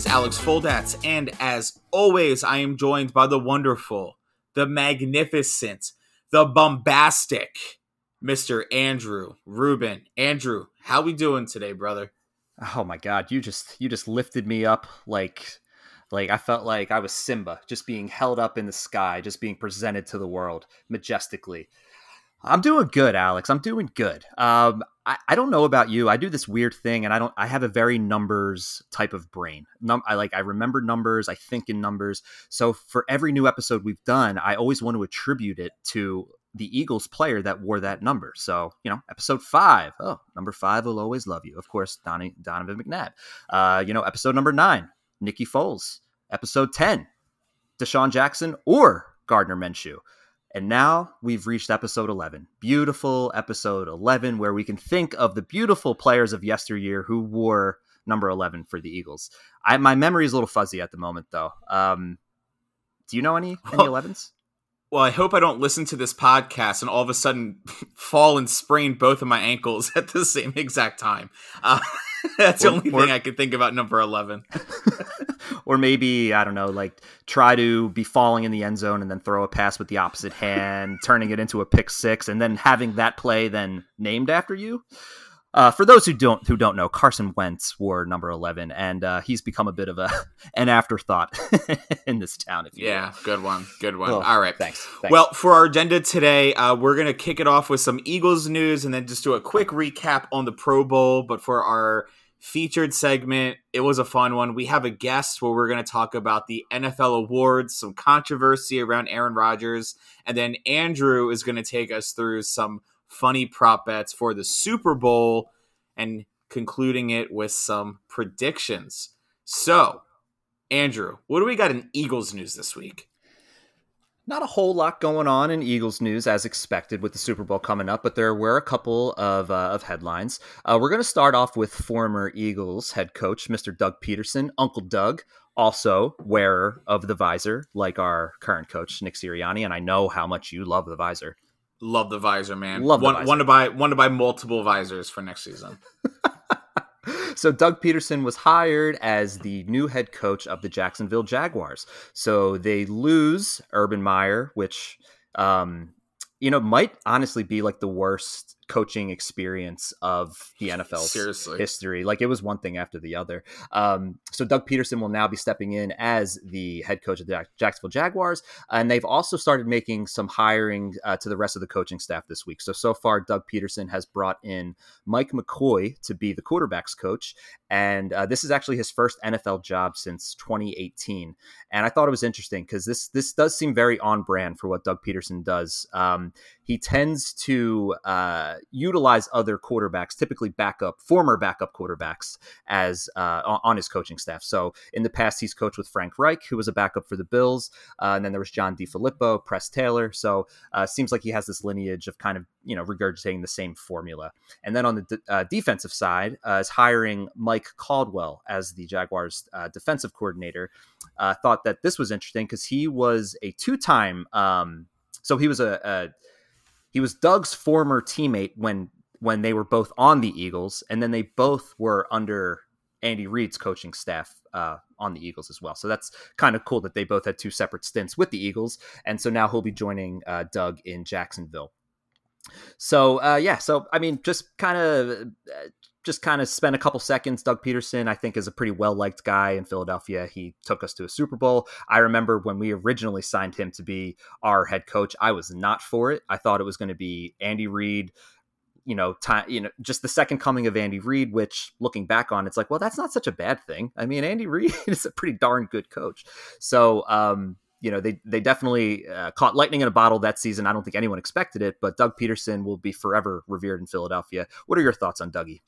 is Aleks Foldatz, and as always, I am joined by the wonderful, the magnificent, the bombastic Mr. Andrew Rubin. Andrew, how we doing today, brother? Oh my god, you just you just lifted me up like like I felt like I was Simba, just being held up in the sky, just being presented to the world majestically. I'm doing good, Aleks. I'm doing good. Um, I, I don't know about you. I do this weird thing, and I don't. I have a very numbers type of brain. Num- I like. I remember numbers. I think in numbers. So for every new episode we've done, I always want to attribute it to the Eagles player that wore that number. So, you know, episode five, oh, number five will always love you. Of course, Donnie, Donovan McNabb. Uh, you know, episode number nine, Nikki Foles. Episode 10, DeSean Jackson or Gardner Minshew. And now we've reached episode 11. Beautiful episode 11, where we can think of the beautiful players of yesteryear who wore number 11 for the Eagles. I, my memory is a little fuzzy at the moment, though. Um, do you know any, any 11s? Well, I hope I don't listen to this podcast and all of a sudden fall and sprain both of my ankles at the same exact time. Uh, that's the only or, thing I can think about number 11. or maybe, I don't know, like try to be falling in the end zone and then throw a pass with the opposite hand, turning it into a pick six, and then having that play then named after you. Uh, for those who don't who don't know, Carson Wentz wore number eleven, and uh, he's become a bit of a an afterthought in this town. If yeah, will. good one, good one. All right, thanks, thanks. Well, for our agenda today, uh, we're gonna kick it off with some Eagles news, and then just do a quick recap on the Pro Bowl. But for our featured segment, it was a fun one. We have a guest where we're gonna talk about the NFL awards, some controversy around Aaron Rodgers, and then Andrew is gonna take us through some funny prop bets for the Super Bowl and concluding it with some predictions. So, Andrew, what do we got in Eagles news this week? Not a whole lot going on in Eagles news as expected with the Super Bowl coming up, but there were a couple of, uh, of headlines. Uh, we're going to start off with former Eagles head coach, Mr. Doug Pederson, Uncle Doug, also wearer of the visor, like our current coach, Nick Sirianni. And I know how much you love the visor. Love the visor, man. Love one, visor. one to buy one to buy multiple visors for next season. so Doug Pederson was hired as the new head coach of the Jacksonville Jaguars. So they lose Urban Meyer, which um, you know might honestly be like the worst coaching experience of the NFL Seriously. history. Like it was one thing after the other. Um, so Doug Pederson will now be stepping in as the head coach of the Jacksonville Jaguars, and they've also started making some hiring uh, to the rest of the coaching staff this week. So so far, Doug Pederson has brought in Mike McCoy to be the quarterbacks coach, and uh, this is actually his first NFL job since 2018. And I thought it was interesting because this this does seem very on brand for what Doug Pederson does. Um, he tends to uh, utilize other quarterbacks, typically backup, former backup quarterbacks, as uh, on his coaching staff. So in the past, he's coached with Frank Reich, who was a backup for the Bills, uh, and then there was John DeFilippo, Press Taylor. So uh, seems like he has this lineage of kind of you know regurgitating the same formula. And then on the de- uh, defensive side, uh, is hiring Mike Caldwell as the Jaguars' defensive coordinator. thought that this was interesting because he was a two-time. Um, so he was a, a he was Doug's former teammate when when they were both on the Eagles, and then they both were under Andy Reid's coaching staff uh, on the Eagles as well. So that's kind of cool that they both had two separate stints with the Eagles, and so now he'll be joining uh, Doug in Jacksonville. So uh, yeah, so I mean, just kind of uh, just kind of spend a couple seconds. Doug Pederson, I think, is a pretty well liked guy in Philadelphia. He took us to a Super Bowl. I remember when we originally signed him to be our head coach, I was not for it. I thought it was going to be Andy Reid. You know, time. You know, just the second coming of Andy Reid. Which, looking back on, it's like, well, that's not such a bad thing. I mean, Andy Reid is a pretty darn good coach. So, um, you know, they they definitely uh, caught lightning in a bottle that season. I don't think anyone expected it, but Doug Pederson will be forever revered in Philadelphia. What are your thoughts on Dougie?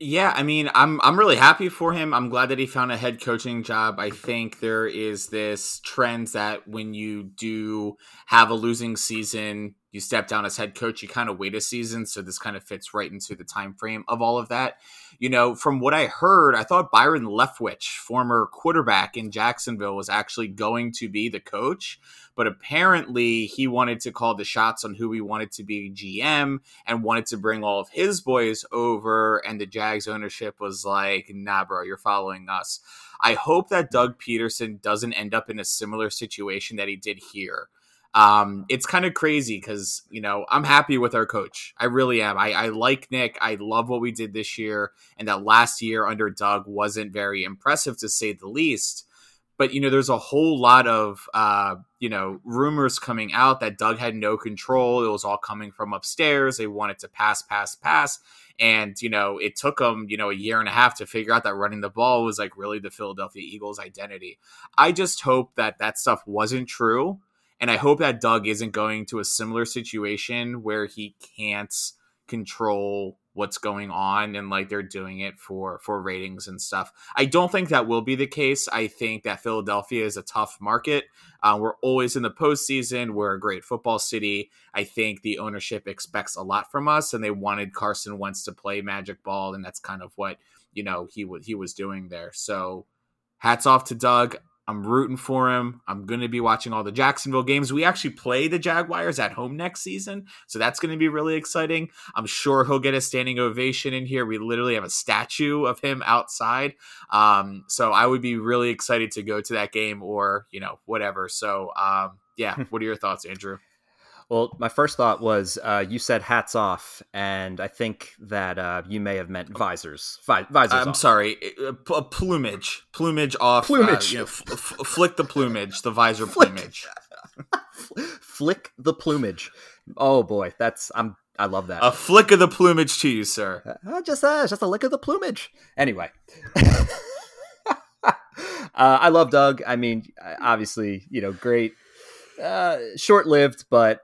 Yeah, I mean, I'm I'm really happy for him. I'm glad that he found a head coaching job. I think there is this trend that when you do have a losing season, you step down as head coach, you kind of wait a season. So this kind of fits right into the time frame of all of that. You know, from what I heard, I thought Byron Leftwich, former quarterback in Jacksonville, was actually going to be the coach. But apparently he wanted to call the shots on who he wanted to be GM and wanted to bring all of his boys over. And the Jags ownership was like, nah, bro, you're following us. I hope that Doug pederson doesn't end up in a similar situation that he did here um, it's kind of crazy because you know I'm happy with our coach. I really am. I, I like Nick. I love what we did this year, and that last year under Doug wasn't very impressive to say the least. But you know, there's a whole lot of uh, you know rumors coming out that Doug had no control. It was all coming from upstairs. They wanted to pass, pass, pass, and you know it took them you know a year and a half to figure out that running the ball was like really the Philadelphia Eagles' identity. I just hope that that stuff wasn't true and I hope that Doug isn't going to a similar situation where he can't control what's going on and like they're doing it for for ratings and stuff. I don't think that will be the case. I think that Philadelphia is a tough market. Uh, we're always in the postseason. We're a great football city. I think the ownership expects a lot from us, and they wanted Carson Wentz to play magic ball, and that's kind of what you know he was he was doing there. So hats off to Doug. I'm rooting for him. I'm going to be watching all the Jacksonville games. We actually play the Jaguars at home next season, so that's going to be really exciting. I'm sure he'll get a standing ovation in here. We literally have a statue of him outside. Um, so I would be really excited to go to that game or, you know, whatever. So, um, yeah, what are your thoughts, Andrew? Well, my first thought was uh, you said hats off, and I think that uh, you may have meant visors. Vi- visors. I'm off. sorry, uh, plumage, plumage off. Uh, plumage. you know, f- f- flick the plumage, the visor flick. plumage. flick the plumage. Oh boy, that's I'm. I love that. A flick of the plumage to you, sir. Uh, just uh, just a lick of the plumage. Anyway. Uh, I love Doug. I mean, obviously, you know, great, uh, short lived, but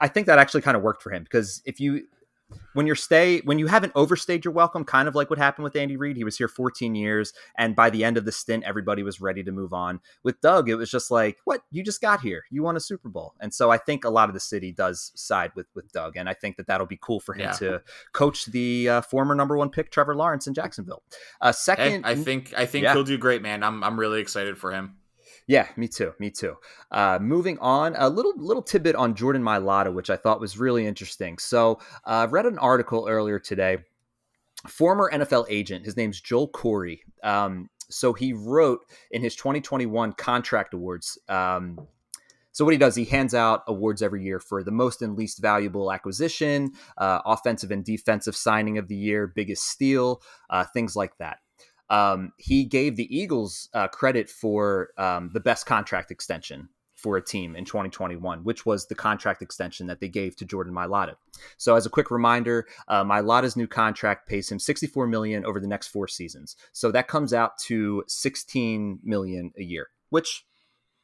I think that actually kind of worked for him because if you when you're stay when you haven't overstayed your welcome, kind of like what happened with Andy Reid. He was here 14 years, and by the end of the stint, everybody was ready to move on. With Doug, it was just like, what? You just got here. You won a Super Bowl, and so I think a lot of the city does side with with Doug, and I think that that'll be cool for him yeah. to coach the uh, former number one pick Trevor Lawrence in Jacksonville. Uh, second, hey, I think I think yeah. he'll do great, man. I'm I'm really excited for him. Yeah, me too. Me too. Uh, moving on, a little little tidbit on Jordan Mailata, which I thought was really interesting. So, I uh, read an article earlier today. Former NFL agent, his name's Joel Corry. Um, so he wrote in his 2021 contract awards. Um, so what he does, he hands out awards every year for the most and least valuable acquisition, uh, offensive and defensive signing of the year, biggest steal, uh, things like that um, he gave the Eagles uh, credit for um, the best contract extension for a team in 2021, which was the contract extension that they gave to Jordan Mailata. So, as a quick reminder, uh, Mailata's new contract pays him 64 million over the next four seasons. So that comes out to 16 million a year, which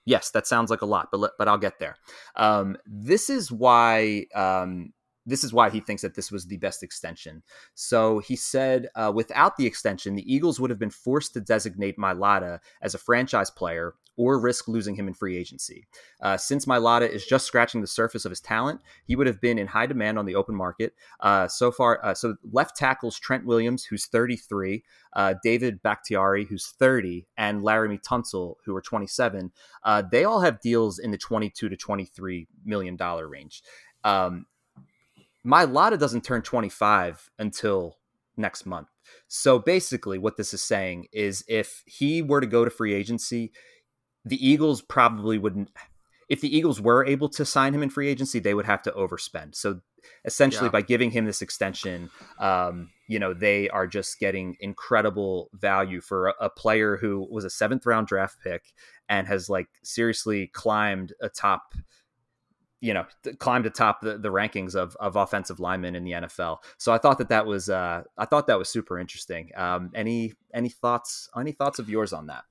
yes, that sounds like a lot, but but I'll get there. Um, this is why um, this is why he thinks that this was the best extension. So he said, uh, without the extension, the Eagles would have been forced to designate Mailata as a franchise player or risk losing him in free agency. Uh, since Mailata is just scratching the surface of his talent, he would have been in high demand on the open market. Uh, so far, uh, so left tackles Trent Williams, who's 33, uh, David Bakhtiari, who's 30, and Laremy Tunsil, who are 27. Uh, they all have deals in the 22 to 23 million dollar range. Um, Mailata doesn't turn 25 until next month. So basically, what this is saying is if he were to go to free agency, the Eagles probably wouldn't. If the Eagles were able to sign him in free agency, they would have to overspend. So essentially, yeah. by giving him this extension, um, you know, they are just getting incredible value for a, a player who was a seventh round draft pick and has like seriously climbed atop you know climbed atop the, the rankings of, of offensive linemen in the NFL. So I thought that that was uh, I thought that was super interesting. Um, any any thoughts any thoughts of yours on that?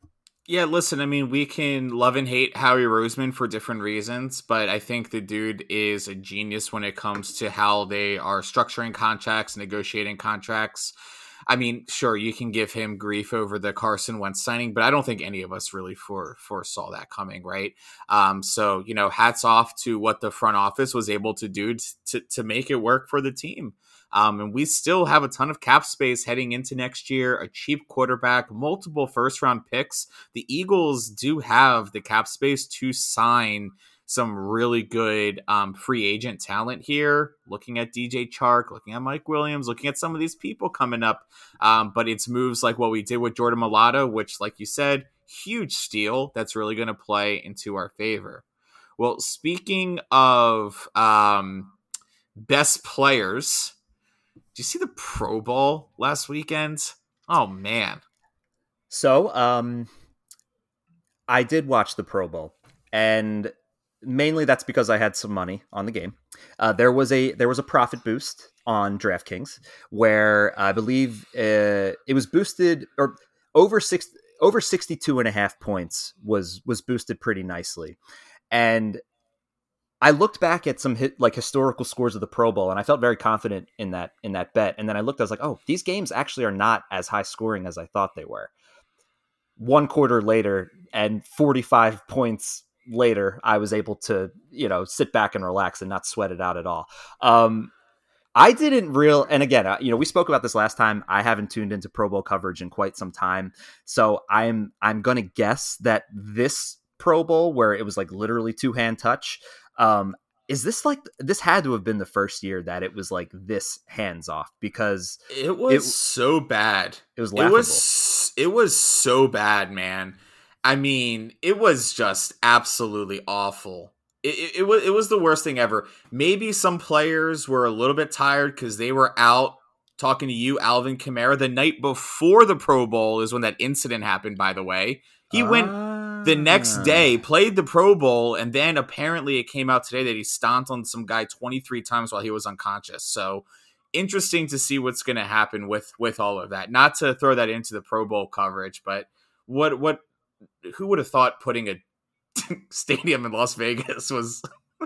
Yeah, listen, I mean, we can love and hate Howie Roseman for different reasons, but I think the dude is a genius when it comes to how they are structuring contracts, negotiating contracts. I mean, sure, you can give him grief over the Carson Wentz signing, but I don't think any of us really for, foresaw that coming, right? Um, so, you know, hats off to what the front office was able to do to, to, to make it work for the team. Um, and we still have a ton of cap space heading into next year, a cheap quarterback, multiple first round picks. The Eagles do have the cap space to sign some really good um, free agent talent here. Looking at DJ Chark, looking at Mike Williams, looking at some of these people coming up. Um, but it's moves like what we did with Jordan Mailata, which, like you said, huge steal that's really going to play into our favor. Well, speaking of um, best players, do you see the Pro Bowl last weekend? Oh man. So, um I did watch the Pro Bowl and mainly that's because I had some money on the game. Uh, there was a there was a profit boost on DraftKings where I believe uh, it was boosted or over six over 62 and a half points was was boosted pretty nicely. And I looked back at some hit, like historical scores of the Pro Bowl, and I felt very confident in that in that bet. And then I looked, I was like, oh, these games actually are not as high scoring as I thought they were. One quarter later, and forty five points later, I was able to you know sit back and relax and not sweat it out at all. Um, I didn't real, and again, uh, you know, we spoke about this last time. I haven't tuned into Pro Bowl coverage in quite some time, so I'm I'm to guess that this Pro Bowl, where it was like literally two hand touch, um, is this like this had to have been the first year that it was like this hands off because it was it, so bad. It was laughable. it was it was so bad, man. I mean, it was just absolutely awful. It, it, it was it was the worst thing ever. Maybe some players were a little bit tired because they were out talking to you, Alvin Kamara, the night before the Pro Bowl is when that incident happened. By the way, he went the next ah. day, played the Pro Bowl, and then apparently it came out today that he stomped on some guy 23 times while he was unconscious. So interesting to see what's going to happen with with all of that. Not to throw that into the Pro Bowl coverage, but what what who would have thought putting a stadium in Las Vegas was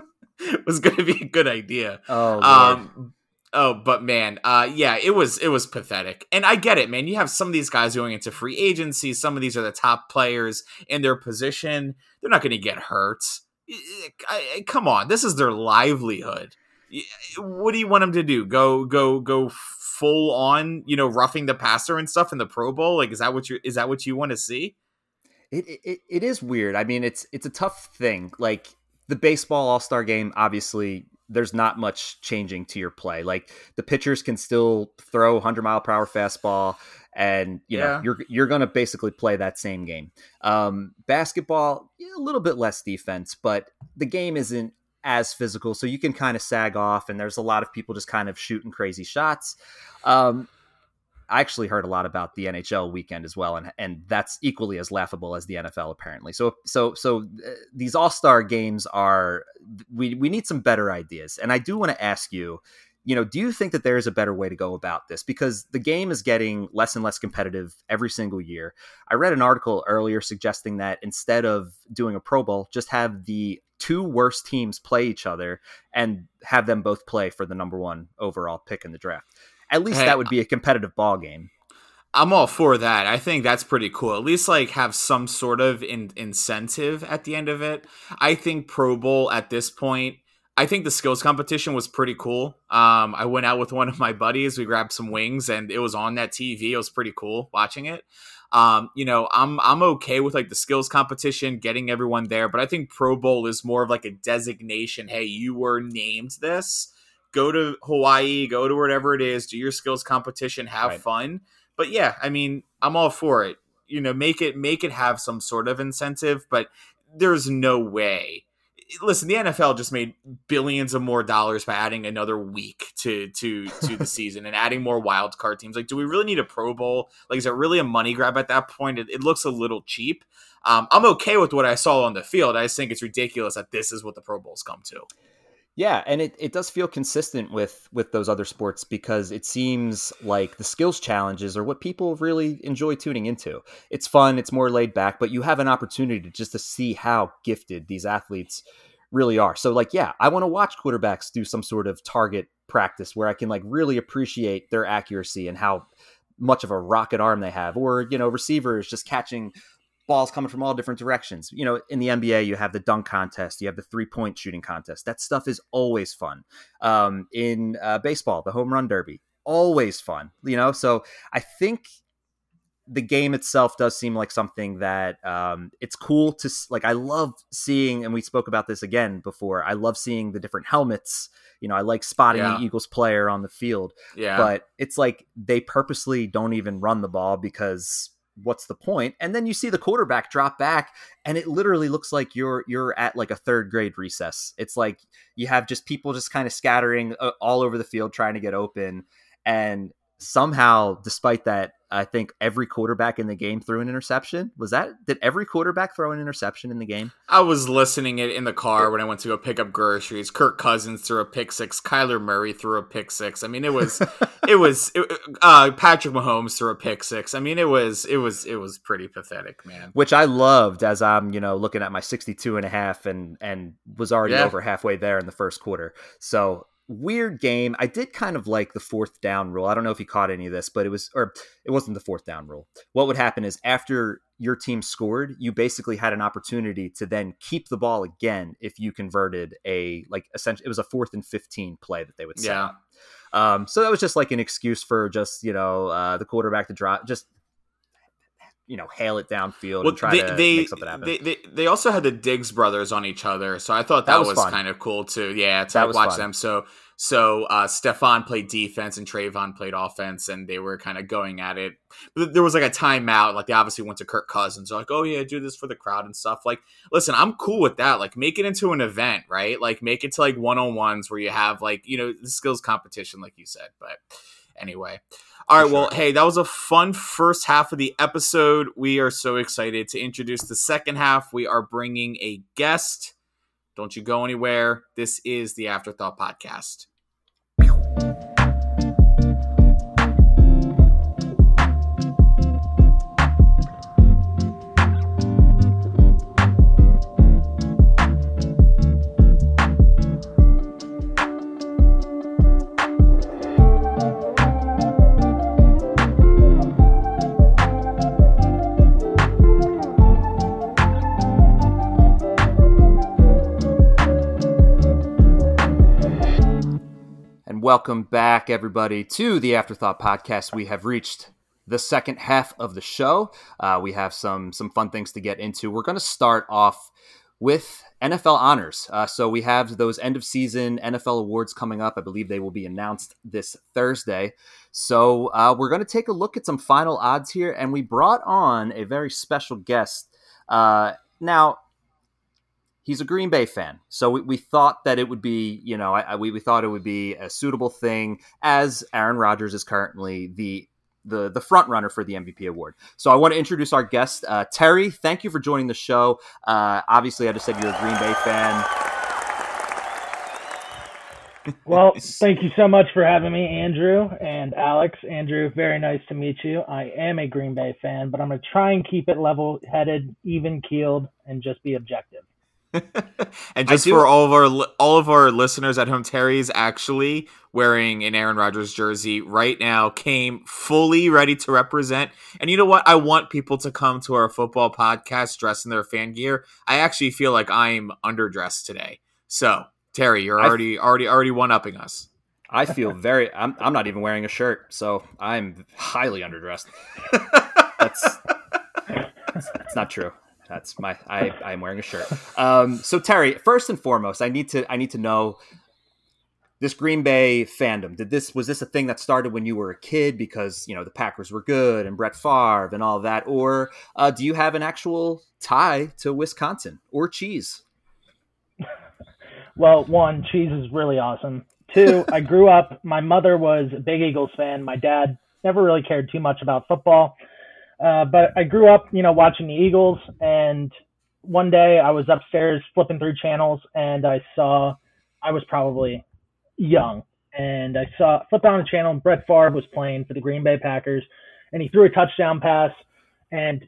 was going to be a good idea. Oh, um, Oh, but man, uh, yeah, it was it was pathetic, and I get it, man. You have some of these guys going into free agency. Some of these are the top players in their position. They're not going to get hurt. I, come on, this is their livelihood. What do you want them to do? Go go go full on, you know, roughing the passer and stuff in the Pro Bowl? Like, is that what you is that what you want to see? It, it it is weird. I mean, it's it's a tough thing. Like the baseball All Star game, obviously there's not much changing to your play. Like the pitchers can still throw 100 mile per hour fastball, and you yeah. know you're you're going to basically play that same game. Um, basketball, a little bit less defense, but the game isn't as physical, so you can kind of sag off, and there's a lot of people just kind of shooting crazy shots. Um, I actually heard a lot about the NHL weekend as well, and and that's equally as laughable as the NFL apparently. So so so uh, these All Star games are we we need some better ideas, and I do want to ask you. You know, do you think that there is a better way to go about this? Because the game is getting less and less competitive every single year. I read an article earlier suggesting that instead of doing a Pro Bowl, just have the two worst teams play each other and have them both play for the number one overall pick in the draft. At least hey, that would be a competitive ball game. I'm all for that. I think that's pretty cool. At least like have some sort of in- incentive at the end of it. I think Pro Bowl at this point, I think the skills competition was pretty cool. Um, I went out with one of my buddies. We grabbed some wings, and it was on that TV. It was pretty cool watching it. Um, you know, I'm I'm okay with like the skills competition, getting everyone there, but I think Pro Bowl is more of like a designation. Hey, you were named this go to Hawaii, go to whatever it is, do your skills competition, have right. fun. But yeah, I mean, I'm all for it. You know, make it make it have some sort of incentive, but there's no way. Listen, the NFL just made billions of more dollars by adding another week to to to the season and adding more wild card teams. Like, do we really need a Pro Bowl? Like, is it really a money grab at that point? It, it looks a little cheap. Um, I'm okay with what I saw on the field. I just think it's ridiculous that this is what the Pro Bowls come to. Yeah, and it, it does feel consistent with with those other sports because it seems like the skills challenges are what people really enjoy tuning into. It's fun, it's more laid back, but you have an opportunity to just to see how gifted these athletes really are. So like, yeah, I want to watch quarterbacks do some sort of target practice where I can like really appreciate their accuracy and how much of a rocket arm they have, or you know, receivers just catching balls coming from all different directions. You know, in the NBA, you have the dunk contest, you have the three point shooting contest. That stuff is always fun. Um, in uh, baseball, the home run derby, always fun. You know, so I think the game itself does seem like something that um, it's cool to like. I love seeing, and we spoke about this again before. I love seeing the different helmets. You know, I like spotting yeah. the Eagles player on the field. Yeah, but it's like they purposely don't even run the ball because what's the point? And then you see the quarterback drop back, and it literally looks like you're you're at like a third grade recess. It's like you have just people just kind of scattering uh, all over the field trying to get open, and somehow, despite that, I think every quarterback in the game threw an interception. Was that did every quarterback throw an interception in the game? I was listening it in the car when I went to go pick up groceries. Kirk Cousins threw a pick six. Kyler Murray threw a pick six. I mean, it was it was it, uh, Patrick Mahomes threw a pick six. I mean, it was it was it was pretty pathetic, man. Which I loved as I'm you know looking at my 62 and a half and and was already yeah. over halfway there in the first quarter. So weird game. I did kind of like the fourth down rule. I don't know if you caught any of this, but it was, or it wasn't the fourth down rule. What would happen is after your team scored, you basically had an opportunity to then keep the ball again if you converted a, like, essentially, it was a fourth and 15 play that they would set. Yeah. Um, so that was just like an excuse for just, you know, uh, the quarterback to drop, just you know hail it downfield well, and try they, to they, make something happen. They, they, they also had the Diggs brothers on each other, so I thought that, that was, was kind of cool too. Yeah, to that watch fun. them. So so uh, Stefon played defense and Trevon played offense, and they were kind of going at it. But there was like a timeout. Like they obviously went to Kirk Cousins. They're like, oh yeah, do this for the crowd and stuff. Like, listen, I'm cool with that. Like, make it into an event, right? Like, make it to like one on ones where you have like you know the skills competition, like you said. But anyway. All right, well, hey, that was a fun first half of the episode. We are so excited to introduce the second half. We are bringing a guest. Don't you go anywhere. This is the Afterthought Podcast. Welcome back, everybody, to the Afterthought Podcast. We have reached the second half of the show. Uh, we have some some fun things to get into. We're going to start off with NFL honors. Uh, so we have those end of season NFL awards coming up. I believe they will be announced this Thursday. So uh, we're going to take a look at some final odds here, and we brought on a very special guest. Uh, now, he's a Green Bay fan. So we, we thought that it would be, you know, I, I, we, we thought it would be a suitable thing as Aaron Rodgers is currently the the the front runner for the MVP award. So I want to introduce our guest, uh, Terry. Thank you for joining the show. Uh, obviously, I just said you're a Green Bay fan. well, thank you so much for having me, Andrew and Aleks. Andrew, very nice to meet you. I am a Green Bay fan, but I'm going to try and keep it level headed, even keeled, and just be objective. and just for all of our all of our listeners at home, Terry's actually wearing an Aaron Rodgers jersey right now. Came fully ready to represent. And you know what? I want people to come to our football podcast dressed in their fan gear. I actually feel like I'm underdressed today. So Terry, you're already already already one upping us. I feel very. I'm. I'm not even wearing a shirt, so I'm highly underdressed. that's, that's, that's not true. That's my I I'm wearing a shirt. Um, so Terry, first and foremost, I need to I need to know this Green Bay fandom. Did this was this a thing that started when you were a kid because you know the Packers were good and Brett Favre and all that, or uh, do you have an actual tie to Wisconsin or cheese? Well, one, cheese is really awesome. Two, I grew up. My mother was a big Eagles fan. My dad never really cared too much about football. Uh, but I grew up, you know, watching the Eagles, and one day I was upstairs flipping through channels, and I saw, I was probably young, and I saw flipped on a channel, Brett Favre was playing for the Green Bay Packers, and he threw a touchdown pass, and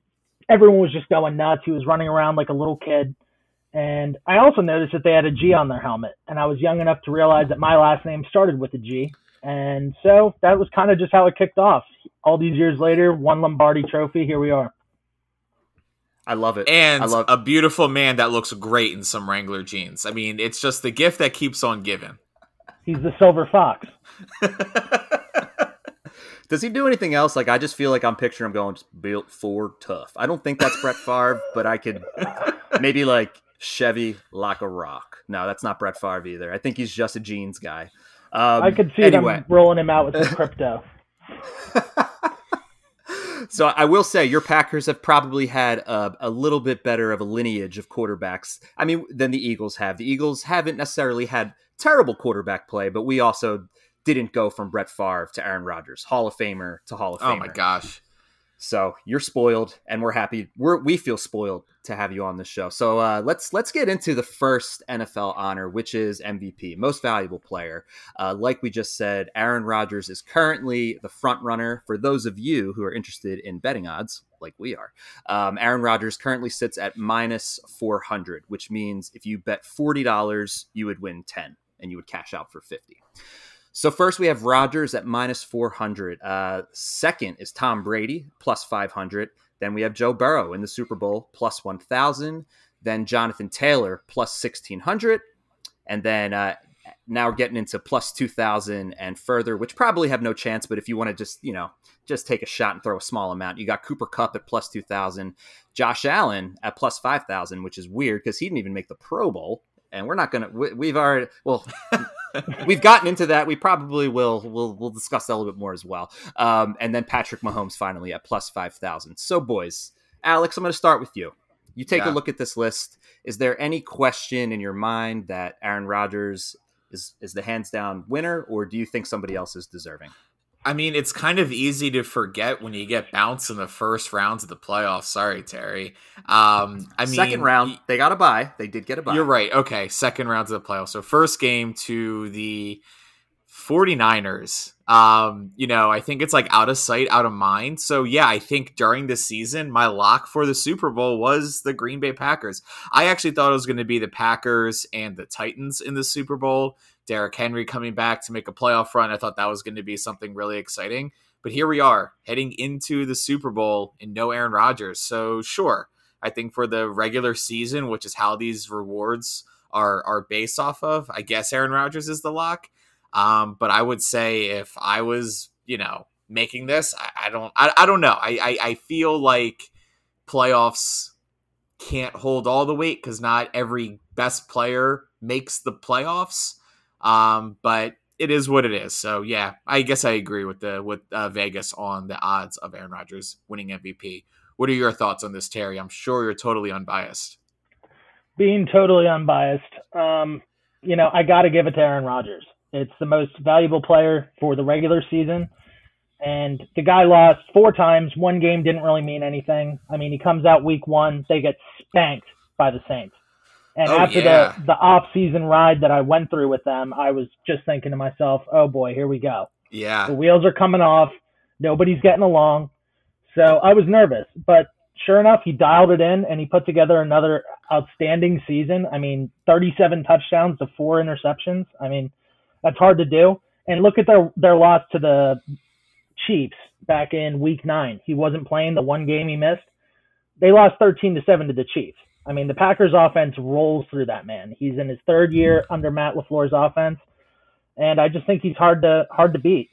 everyone was just going nuts. He was running around like a little kid, And I also noticed that they had a G on their helmet, and I was young enough to realize that my last name started with a G. And so that was kind of just how it kicked off. All these years later, one Lombardi trophy, here we are. I love it. And I love a beautiful man that looks great in some Wrangler jeans. I mean, it's just the gift that keeps on giving. He's the silver fox. Does he do anything else? Like I just feel like I'm picturing him going just built for tough. I don't think that's Brett Favre, but I could maybe like Chevy like a rock. No, that's not Brett Favre either. I think he's just a jeans guy. Um, I could see anyway. them rolling him out with some crypto. so I will say your Packers have probably had a, a, little bit better of a lineage of quarterbacks. I mean, than the Eagles have. The Eagles haven't necessarily had terrible quarterback play, but we also didn't go from Brett Favre to Aaron Rodgers, Hall of Famer to Hall of Famer. Oh my gosh. So you're spoiled, and we're happy. We're we feel spoiled to have you on the show. So uh, let's let's get into the first NFL honor, which is MVP, Most Valuable Player. Uh, like we just said, Aaron Rodgers is currently the front runner. For those of you who are interested in betting odds, like we are, um, Aaron Rodgers currently sits at minus four hundred, which means if you bet forty dollars, you would win ten, and you would cash out for fifty. So first we have Rodgers at minus 400. Uh, second is Tom Brady plus 500. Then we have Joe Burrow in the Super Bowl plus 1,000. Then Jonathan Taylor plus 1,600. And then uh, now we're getting into plus 2,000 and further, which probably have no chance. But if you want to just, you know, just take a shot and throw a small amount, you got Cooper Kupp at plus 2,000. Josh Allen at plus 5,000, which is weird because he didn't even make the Pro Bowl. And we're not to, we, we've already, well, we've gotten into that. We probably will. We'll we'll discuss that a little bit more as well. Um, and then Patrick Mahomes finally at plus five thousand. So, boys, Aleks, I'm going to start with you. You take yeah. a look at this list. Is there any question in your mind that Aaron Rodgers is is the hands down winner, or do you think somebody else is deserving? I mean, it's kind of easy to forget when you get bounced in the first rounds of the playoffs. Sorry, Terry. Um, I mean, second round they got a bye. They did get a bye. You're right. Okay, second rounds of the playoffs. So first game to the 49ers. Um, you know, I think it's like out of sight, out of mind. So yeah, I think during the season, my lock for the Super Bowl was the Green Bay Packers. I actually thought it was going to be the Packers and the Titans in the Super Bowl. Derrick Henry coming back to make a playoff run. I thought that was going to be something really exciting. But here we are heading into the Super Bowl and no Aaron Rodgers. So sure, I think for the regular season, which is how these rewards are are based off of, I guess Aaron Rodgers is the lock. Um, but I would say if I was, you know, making this, I, I don't, I, I don't know. I, I, I feel like playoffs can't hold all the weight because not every best player makes the playoffs. Um, but it is what it is. So yeah, I guess I agree with the with uh, Vegas on the odds of Aaron Rodgers winning MVP. What are your thoughts on this, Terry? I'm sure you're totally unbiased. Being totally unbiased, um, you know, I got to give it to Aaron Rodgers. It's the most valuable player for the regular season. And the guy lost four times. One game didn't really mean anything. I mean, he comes out week one, they get spanked by the Saints. And oh, after yeah. the the off season ride that I went through with them, I was just thinking to myself, "Oh boy, here we go." Yeah. The wheels are coming off. Nobody's getting along. So I was nervous, but sure enough, he dialed it in and he put together another outstanding season. I mean, 37 touchdowns to four interceptions. I mean, that's hard to do. And look at their their loss to the Chiefs back in Week Nine. He wasn't playing the one game he missed. They lost 13 to seven to the Chiefs. I mean, the Packers offense rolls through that man. He's in his third year under Matt LaFleur's offense, and I just think he's hard to hard to beat.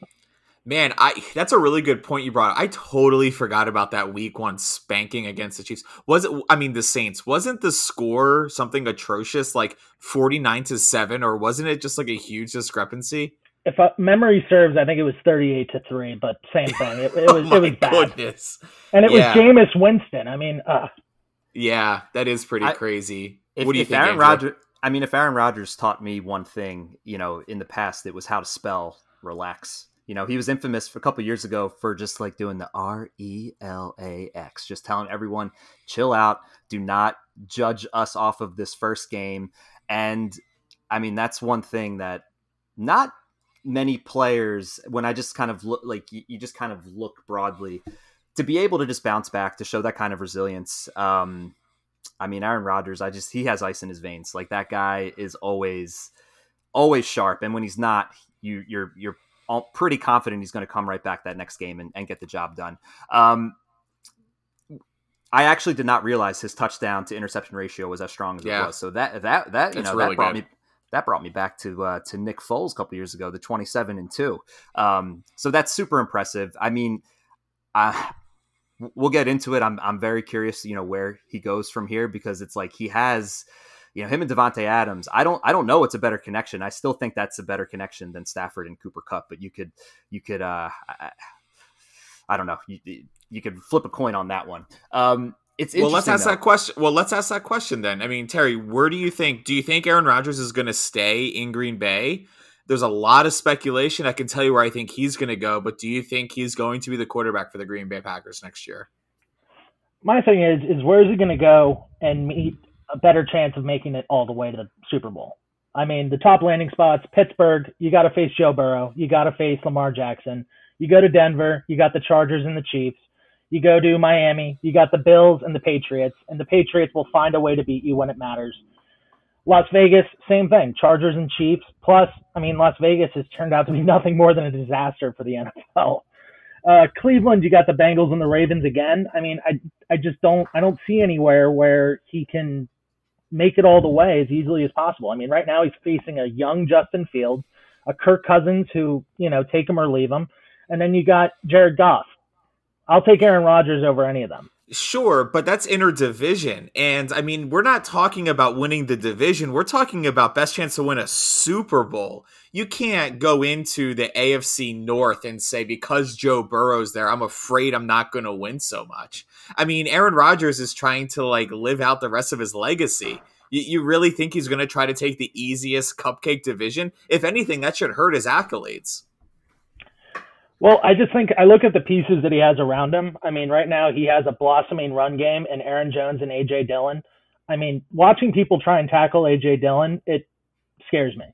Man, I that's a really good point you brought. Up. I totally forgot about that week one spanking against the Chiefs. Was it I mean the Saints, wasn't the score something atrocious like 49 to 7 or wasn't it just like a huge discrepancy? If uh, memory serves, I think it was 38 to 3, but same thing. It, it was oh it was bad. Goodness. And it yeah. was Jameis Winston. I mean, uh, yeah, that is pretty I, crazy. If, what do you if think, Aaron Rodgers I mean, if Aaron Rodgers taught me one thing, you know, in the past, it was how to spell relax you know, he was infamous for a couple years ago for just like doing the R E L A X, just telling everyone, chill out, do not judge us off of this first game. And I mean, that's one thing that not many players, when I just kind of look like you, you just kind of look broadly, to be able to just bounce back, to show that kind of resilience. Um, I mean, Aaron Rodgers, I just he has ice in his veins. Like that guy is always always sharp, and when he's not, you you're you're pretty confident he's going to come right back that next game and, and get the job done. Um, I actually did not realize his touchdown to interception ratio was as strong as yeah. it was. So that that that you know really that brought good. me that brought me back to uh, to Nick Foles a couple years ago, the twenty seven and two. Um, so that's super impressive. I mean, uh, we'll get into it. I'm I'm very curious, you know, where he goes from here because it's like he has, you know, him and Davante Adams. I don't I don't know. It's a better connection. I still think that's a better connection than Stafford and Cooper Kupp. But you could you could uh, I, I don't know. You, you could flip a coin on that one. Um, it's well. Let's ask though. that question. Well, let's ask that question then. I mean, Terry, where do you think? Do you think Aaron Rodgers is going to stay in Green Bay? There's a lot of speculation. I can tell you where I think he's going to go, but do you think he's going to be the quarterback for the Green Bay Packers next year? My thing is, is where is he going to go and meet a better chance of making it all the way to the Super Bowl? I mean, the top landing spots: Pittsburgh. You got to face Joe Burrow. You got to face Lamar Jackson. You go to Denver. You got the Chargers and the Chiefs. You go to Miami, you got the Bills and the Patriots, and the Patriots will find a way to beat you when it matters. Las Vegas, same thing. Chargers and Chiefs. Plus, I mean, Las Vegas has turned out to be nothing more than a disaster for the NFL. Uh, Cleveland, you got the Bengals and the Ravens again. I mean, I I just don't I don't see anywhere where he can make it all the way as easily as possible. I mean, right now he's facing a young Justin Fields, a Kirk Cousins who you know take him or leave him, and then you got Jared Goff, I'll take Aaron Rodgers over any of them. Sure, but that's interdivision. And I mean, we're not talking about winning the division. We're talking about best chance to win a Super Bowl. You can't go into the AFC North and say, because Joe Burrow's there, I'm afraid I'm not going to win so much. I mean, Aaron Rodgers is trying to like live out the rest of his legacy. You, you really think he's going to try to take the easiest cupcake division? If anything, that should hurt his accolades. Well, I just think I look at the pieces that he has around him. I mean, right now he has a blossoming run game and Aaron Jones and AJ Dillon. I mean, watching people try and tackle AJ Dillon, it scares me.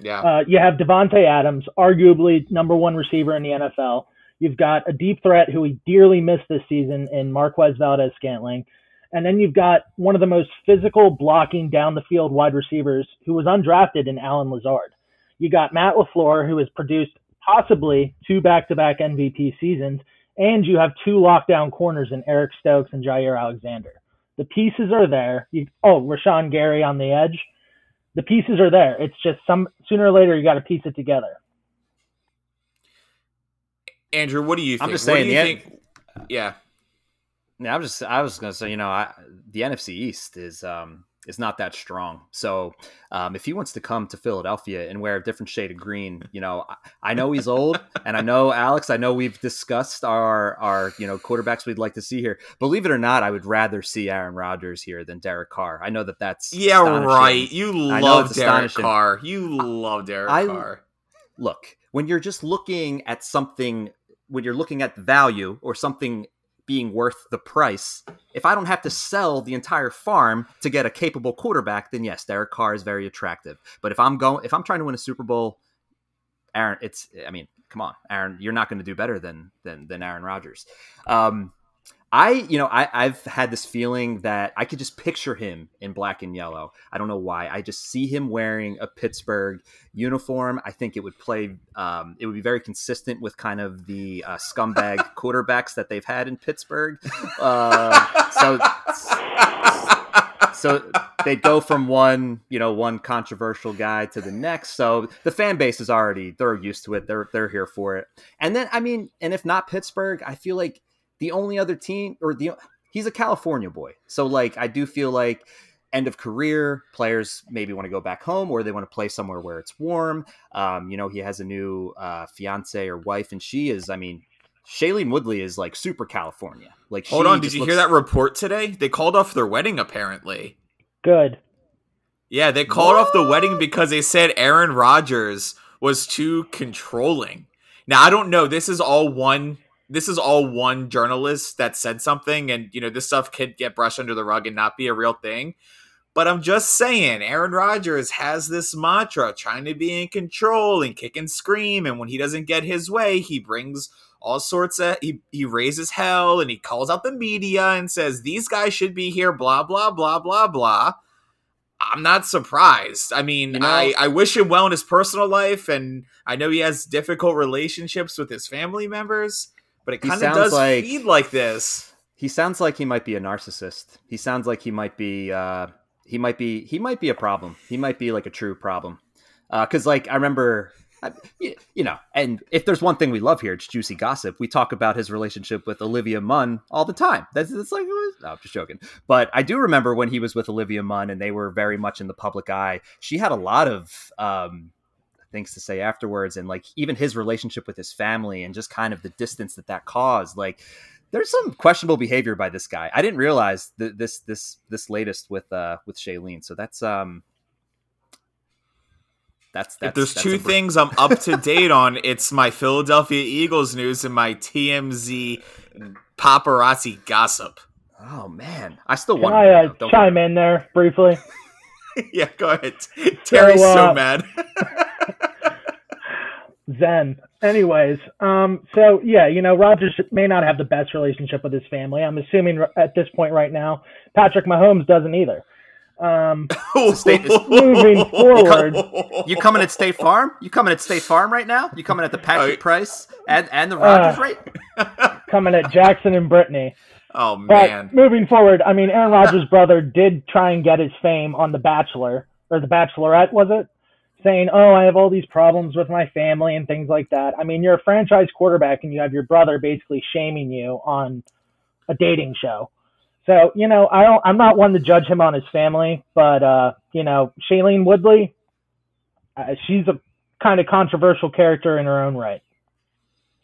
Yeah. Uh, you have Davante Adams, arguably number one receiver in the NFL. You've got a deep threat who we dearly missed this season in Marquez Valdes Scantling. And then you've got one of the most physical blocking down the field wide receivers who was undrafted in Allen Lazard. You got Matt LaFleur, who has produced possibly two back-to-back MVP seasons, and you have two lockdown corners in Eric Stokes and Jaire Alexander. The pieces are there. You, oh, Rashan Gary on the edge. The pieces are there. It's just some sooner or later you got to piece it together. Andrew, what do you think? I'm just saying. What do you think? Yeah. Yeah, I'm just. I was gonna say. You know, I, the NFC East is. um is not that strong. So um, if he wants to come to Philadelphia and wear a different shade of green, you know, I, I know he's old, and I know Aleks. I know we've discussed our our you know quarterbacks we'd like to see here. Believe it or not, I would rather see Aaron Rodgers here than Derek Carr. I know that that's yeah right. You love Derek Carr. You love Derek I, Carr. Look, when you're just looking at something, when you're looking at the value or something being worth the price. If I don't have to sell the entire farm to get a capable quarterback, then yes, Derek Carr is very attractive. But if I'm going, if I'm trying to win a Super Bowl, Aaron, it's, I mean, come on, Aaron, you're not going to do better than than than Aaron Rodgers. Um, I, you know, I, I've had this feeling that I could just picture him in black and yellow. I don't know why. I just see him wearing a Pittsburgh uniform. I think it would play, um, it would be very consistent with kind of the uh, scumbag quarterbacks that they've had in Pittsburgh. Uh, so, so they go from one, you know, one controversial guy to the next. So the fan base is already, they're used to it. They're, they're here for it. And then, I mean, and if not Pittsburgh, I feel like the only other team or the he's a California boy. So like I do feel like end of career players maybe want to go back home or they want to play somewhere where it's warm. Um, you know, he has a new uh, fiance or wife, and she is, I mean, Shailene Woodley is like super California. Like, hold on, did you looks... hear that report today? They called off their wedding apparently. Good. Yeah, they called what? off the wedding because they said Aaron Rodgers was too controlling. Now I don't know. This is all one this is all one journalist that said something and you know this stuff could get brushed under the rug and not be a real thing. But i'm just saying aaron rodgers has this mantra trying to be in control and kick and scream and when he doesn't get his way he brings all sorts of he, he raises hell and he calls out the media and says these guys should be here blah blah blah blah blah. I'm not surprised. I mean You know- i i wish him well in his personal life and i know he has difficult relationships with his family members but it kind of does like- feed like this He sounds like he might be a narcissist. He sounds like he might be. Uh, he might be. He might be a problem. He might be like a true problem. Because like I remember. You you know, and if there's one thing we love here, it's juicy gossip. We talk about his relationship with Olivia Munn all the time. That's, that's like, no, I'm just joking. But I do remember when he was with Olivia Munn and they were very much in the public eye. She had a lot of um, things to say afterwards, and like even his relationship with his family and just kind of the distance that that caused. Like, there's some questionable behavior by this guy. I didn't realize th- this this this latest with uh with Shailene. So that's um that's that's if there's that's two br- things I'm up to date on, it's my Philadelphia Eagles news and my TMZ paparazzi gossip. Oh man, I still want to uh, know. chime in there briefly? yeah, go ahead. Terry's so, uh, mad. Zen. Anyways, um, so yeah, you know, Rodgers may not have the best relationship with his family. I'm assuming at this point right now, Patrick Mahomes doesn't either. Um, state is moving forward. You coming at State Farm? You coming at State Farm right now? You coming at the Patrick Oh, Price and and the Rodgers Uh, rate? coming at Jackson and Brittany. Oh But man. moving forward, I mean, Aaron Rodgers' brother did try and get his fame on The Bachelor or The Bachelorette, was it? Saying, "Oh, I have all these problems with my family and things like that." I mean, you're a franchise quarterback and you have your brother basically shaming you on a dating show. So, you know, I don't. I'm not one to judge him on his family, but uh, you know, Shailene Woodley, uh, she's a kind of controversial character in her own right.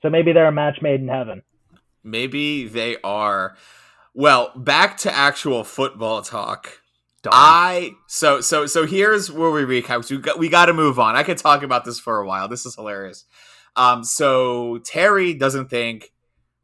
So maybe they're a match made in heaven. Maybe they are. Well, back to actual football talk. Darn. I so so so here's where we recap. We got, we got to move on. I could talk about this for a while. This is hilarious. Um, so Terry doesn't think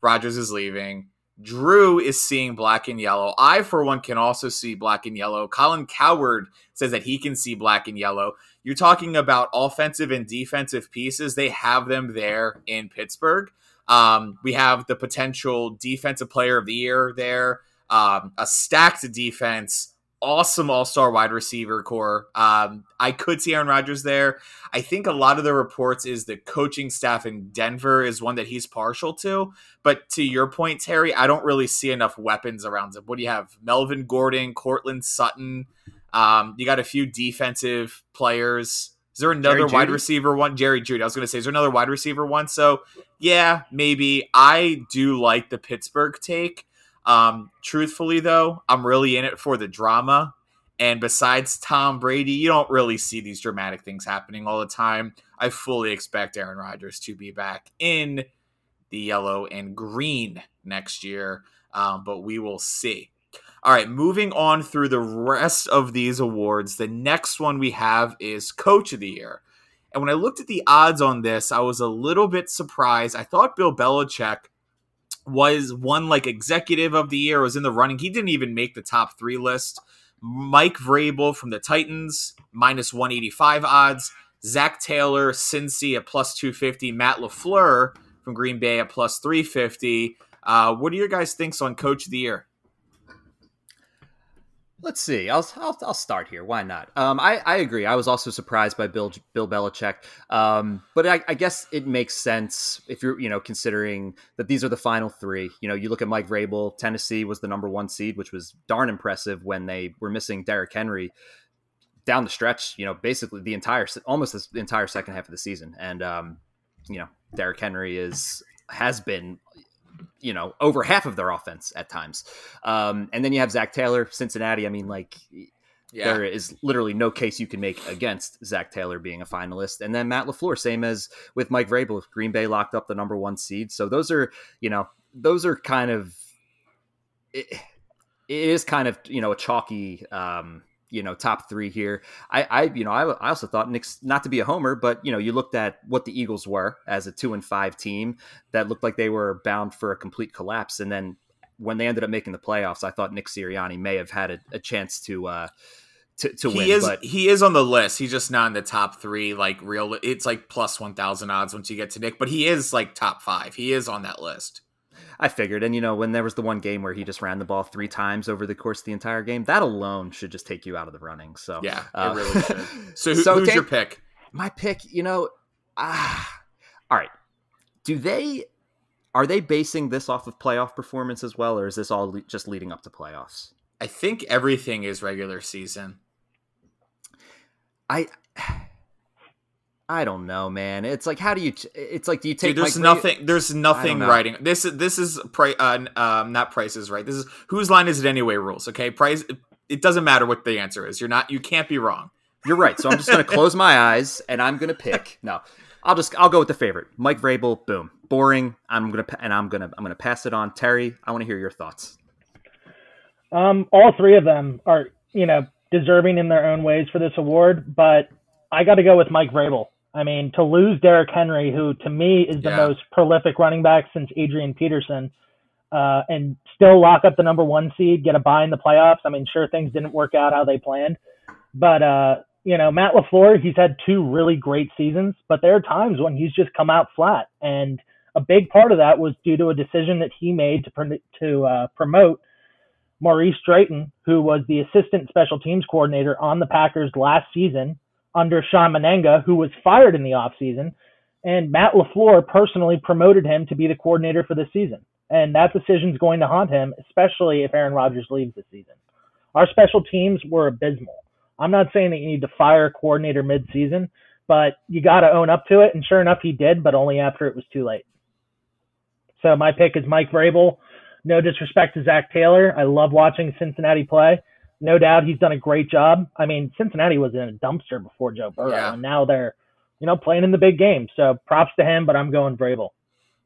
Rodgers is leaving. Drew is seeing black and yellow. I, for one, can also see black and yellow. Colin Cowherd says that he can see black and yellow. You're talking about offensive and defensive pieces. They have them there in Pittsburgh. Um, we have the potential defensive player of the year there, um, a stacked defense, awesome all star wide receiver corps. Um, I could see Aaron Rodgers there. I think a lot of the reports is the coaching staff in Denver is one that he's partial to. But to your point, Terry, I don't really see enough weapons around him. What do you have? Melvin Gordon, Courtland Sutton. Um, you got a few defensive players. Is there another wide receiver one? Jerry Jeudy. I was going to say, is there another wide receiver one? So, yeah, maybe. I do like the Pittsburgh take. Um, truthfully, though, I'm really in it for the drama. And besides Tom Brady, you don't really see these dramatic things happening all the time. I fully expect Aaron Rodgers to be back in the yellow and green next year, um, but we will see. All right, moving on through the rest of these awards, the next one we have is Coach of the Year. And when I looked at the odds on this, I was a little bit surprised. I thought Bill Belichick was one like executive of the year, was in the running. He didn't even make the top three list. Mike Vrabel from the Titans, minus 185 odds. Zac Taylor, Cincy at plus 250. Matt LaFleur from Green Bay at plus 350. Uh, what are your guys' thinks on Coach of the Year? Let's see. I'll, I'll I'll start here. Why not? Um, I I agree. I was also surprised by Bill Bill Belichick. Um, but I, I guess it makes sense if you're you know considering that these are the final three. You know, you look at Mike Vrabel. Tennessee was the number one seed, which was darn impressive when they were missing Derrick Henry down the stretch. You know, basically the entire almost the entire second half of the season. And um, you know, Derrick Henry is has been you know over half of their offense at times. Um, and then you have Zac Taylor, Cincinnati. I mean, like Yeah. there is literally no case you can make against Zac Taylor being a finalist. And then Matt Lafleur, same as with Mike Vrabel, Green Bay locked up the number one seed. So those are you know those are kind of it, it is kind of you know a chalky. Um, you know, top three here. I, I, you know, I, I also thought Nick's not to be a homer, but you know, you looked at what the Eagles were as a two and five team that looked like they were bound for a complete collapse, and then when they ended up making the playoffs, I thought Nick Sirianni may have had a, a chance to uh, to, to he win. is but he is on the list. He's just not in the top three. Like real, it's like plus one thousand odds once you get to Nick, but he is like top five. He is on that list. I figured, and you know, when there was the one game where he just ran the ball three times over the course of the entire game, that alone should just take you out of the running. So Yeah, uh, it really should. So, who, So who's Dan- your pick? my pick, you know, ah, all right. Do they are they basing this off of playoff performance as well, or is this all le- just leading up to playoffs? I think everything is regular season. I I don't know, man. It's like how do you? It's like do you take? Dude, there's Mike Ray- nothing. There's nothing writing. This is this is pri- uh, um, not prices right. This is whose line is it anyway? Rules. Okay, price. It doesn't matter what the answer is. You're not. You can't be wrong. You're right. So I'm just going to close my eyes and I'm going to pick. No, I'll just I'll go with the favorite, Mike Vrabel. Boom, boring. I'm gonna pa- and I'm gonna I'm gonna pass it on. Terry, I want to hear your thoughts. Um, all three of them are, you know, deserving in their own ways for this award, but I got to go with Mike Vrabel. I mean, to lose Derrick Henry, who to me is the Yeah. most prolific running back since Adrian Peterson, uh, and still lock up the number one seed, get a bye in the playoffs. I mean, sure things didn't work out how they planned, but uh, you know, Matt Lafleur, he's had two really great seasons, but there are times when he's just come out flat, and a big part of that was due to a decision that he made to pr- to uh, promote Maurice Drayton, who was the assistant special teams coordinator on the Packers last season under Shawn Mennenga, who was fired in the offseason. And Matt LaFleur personally promoted him to be the coordinator for this season. And that decision's going to haunt him, especially if Aaron Rodgers leaves this season. Our special teams were abysmal. I'm not saying that you need to fire a coordinator mid-season, but you got to own up to it. And sure enough, he did, but only after it was too late. So my pick is Mike Vrabel. No disrespect to Zac Taylor. I love watching Cincinnati play. No doubt he's done a great job. I mean, Cincinnati was in a dumpster before Joe Burrow, Yeah. and now they're, you know, playing in the big game. So props to him, but I'm going Vrabel.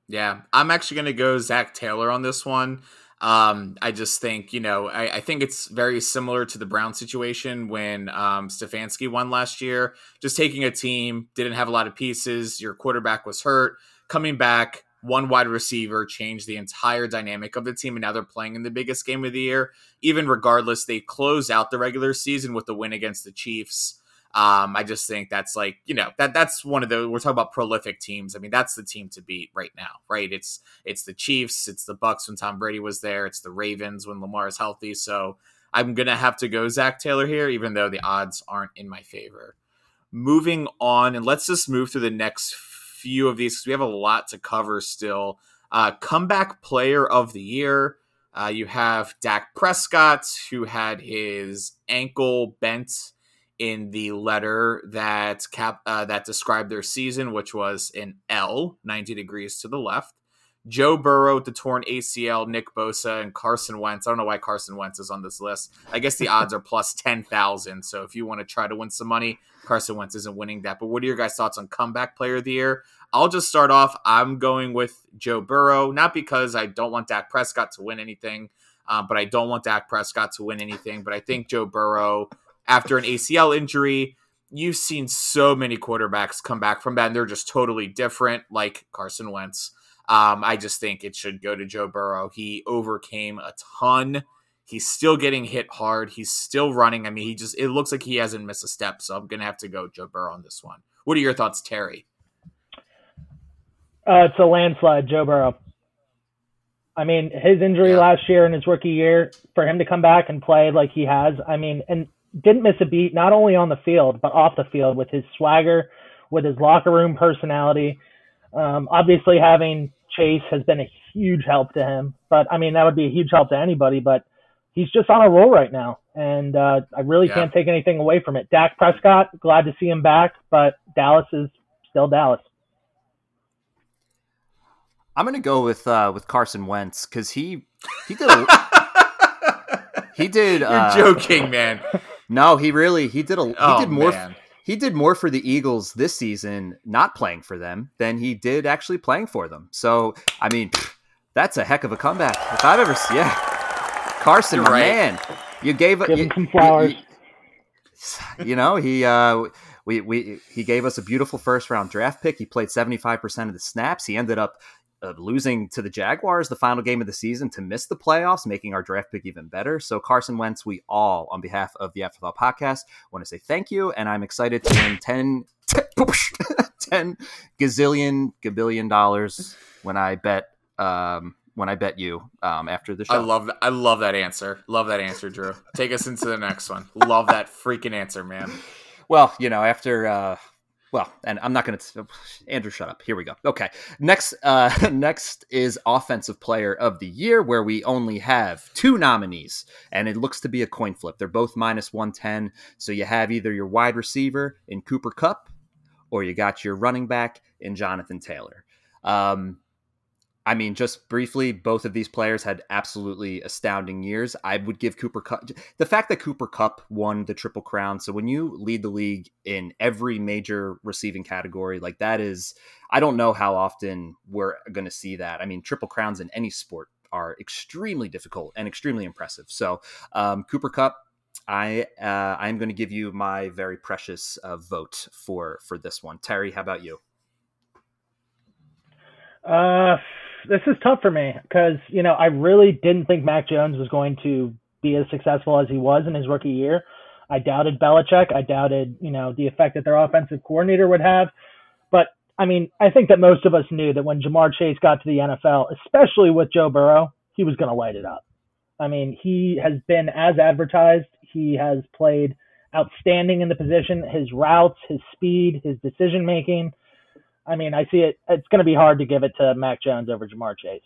Yeah, I'm actually going to go Zac Taylor on this one. Um, I just think, you know, I, I think it's very similar to the Brown situation when um, Stefanski won last year. Just taking a team, didn't have a lot of pieces, your quarterback was hurt, coming back, one wide receiver changed the entire dynamic of the team, and now they're playing in the biggest game of the year. Even regardless, they close out the regular season with the win against the Chiefs. Um, I just think that's like you know that that's one of the we're talking about prolific teams. I mean that's the team to beat right now, right? It's it's the Chiefs, it's the Bucs when Tom Brady was there, it's the Ravens when Lamar is healthy. So I'm gonna have to go Zac Taylor here, even though the odds aren't in my favor. Moving on, and let's just move through the next few of these because we have a lot to cover still. Uh, comeback player of the year. Uh, you have Dak Prescott, who had his ankle bent in the letter that cap uh, that described their season, which was an L, ninety degrees to the left. Joe Burrow with the torn ACL, Nick Bosa, and Carson Wentz. I don't know why Carson Wentz is on this list. I guess the odds are plus ten thousand. So if you want to try to win some money, Carson Wentz isn't winning that. But what are your guys' thoughts on comeback player of the year? I'll just start off. I'm going with Joe Burrow, not because I don't want Dak Prescott to win anything, uh, but I don't want Dak Prescott to win anything. But I think Joe Burrow, after an ACL injury, you've seen so many quarterbacks come back from that, and they're just totally different, like Carson Wentz. Um, I just think it should go to Joe Burrow. He overcame a ton. He's still getting hit hard. He's still running. I mean, he just, it looks like he hasn't missed a step. So I'm going to have to go Joe Burrow on this one. What are your thoughts, Terry? Uh, it's a landslide, Joe Burrow. I mean, his injury Yeah. last year in his rookie year, for him to come back and play like he has, I mean, and didn't miss a beat, not only on the field, but off the field with his swagger, with his locker room personality. Um, obviously, having Chase has been a huge help to him, but I mean, that would be a huge help to anybody, but he's just on a roll right now. And uh, I really Yeah. can't take anything away from it. Dak Prescott, glad to see him back, but Dallas is still Dallas. I'm gonna go with uh, with Carson Wentz because he he did a, he did. You're Uh, joking, man. No, he really he did a he Oh, did more man. He did more for the Eagles this season not playing for them than he did actually playing for them. So I mean, that's a heck of a comeback if I've ever seen. Yeah, Carson, You're my right. man, you gave it. Give you, him some flowers. You, you know he uh we we he gave us a beautiful first round draft pick. He played seventy five percent of the snaps. He ended up of losing to the Jaguars the final game of the season to miss the playoffs, making our draft pick even better. So Carson Wentz, we all, on behalf of the Afterthought podcast, want to say thank you, and I'm excited to win 10, 10 gazillion gabillion dollars when I bet um, when I bet you um, after the show. I love that. I love that answer. Love that answer, Drew. Take us into the next one. Love that freaking answer, man. Well, you know, after uh, well, and I'm not going to. Andrew, shut up. Here we go. Okay, next, uh, next is offensive player of the year, where we only have two nominees, and it looks to be a coin flip. They're both minus one ten, so you have either your wide receiver in Cooper Kupp or you got your running back in Jonathan Taylor. Um, I mean, just briefly, both of these players had absolutely astounding years. I would give Cooper Kupp the fact that Cooper Kupp won the Triple Crown. So when you lead the league in every major receiving category, like that is, I don't know how often we're going to see that. I mean, Triple Crowns in any sport are extremely difficult and extremely impressive. So um, Cooper Kupp, I uh, I'm going to give you my very precious uh, vote for for this one. Terry, how about you? Uh, this is tough for me because you know I really didn't think Mac Jones was going to be as successful as he was in his rookie year. I doubted Belichick. I doubted you know the effect that their offensive coordinator would have. But I mean, I think that most of us knew that when Ja'Marr Chase got to the NFL, especially with Joe Burrow, he was going to light it up. I mean, he has been as advertised. He has played outstanding in the position. His routes, his speed, his decision making I mean, I see it. It's going to be hard to give it to Mac Jones over Ja'Marr Chase.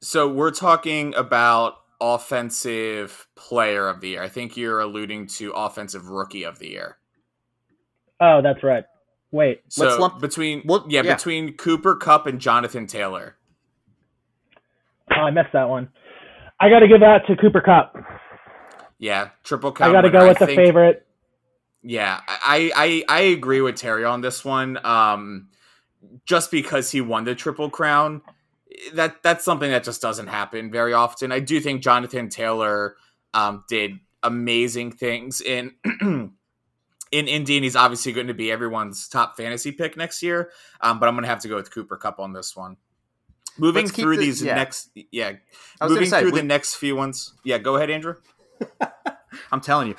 So we're talking about offensive player of the year. I think you're alluding to offensive rookie of the year. Oh, that's right. Wait, so let's lump between well, yeah, yeah, between Cooper Kupp and Jonathan Taylor. Oh, I missed that one. I got to give that to Cooper Kupp. Yeah, triple Kupp. I got to go with I the think, favorite. Yeah, I, I I agree with Terry on this one. Um, just because he won the triple crown, that that's something that just doesn't happen very often. I do think Jonathan Taylor um, did amazing things in in Indy, and he's obviously going to be everyone's top fantasy pick next year. Um, but I'm going to have to go with Cooper Kupp on this one. Moving through these yeah. next, yeah, moving say, through we, the next few ones. Yeah, go ahead, Andrew. I'm telling you,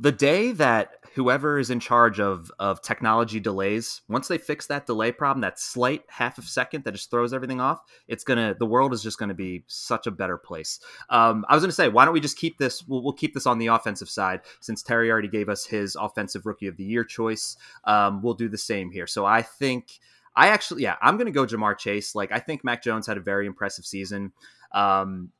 the day that whoever is in charge of of technology delays once they fix that delay problem that slight half of second that just throws everything off it's gonna the world is just gonna be such a better place. Um, i was gonna say why don't we just keep this we'll, we'll, keep this on the offensive side since terry already gave us his offensive rookie of the year choice. Um, we'll do the same here. So i think i actually yeah i'm gonna go ja'marr chase. Like i think mac jones had a very impressive season. Um,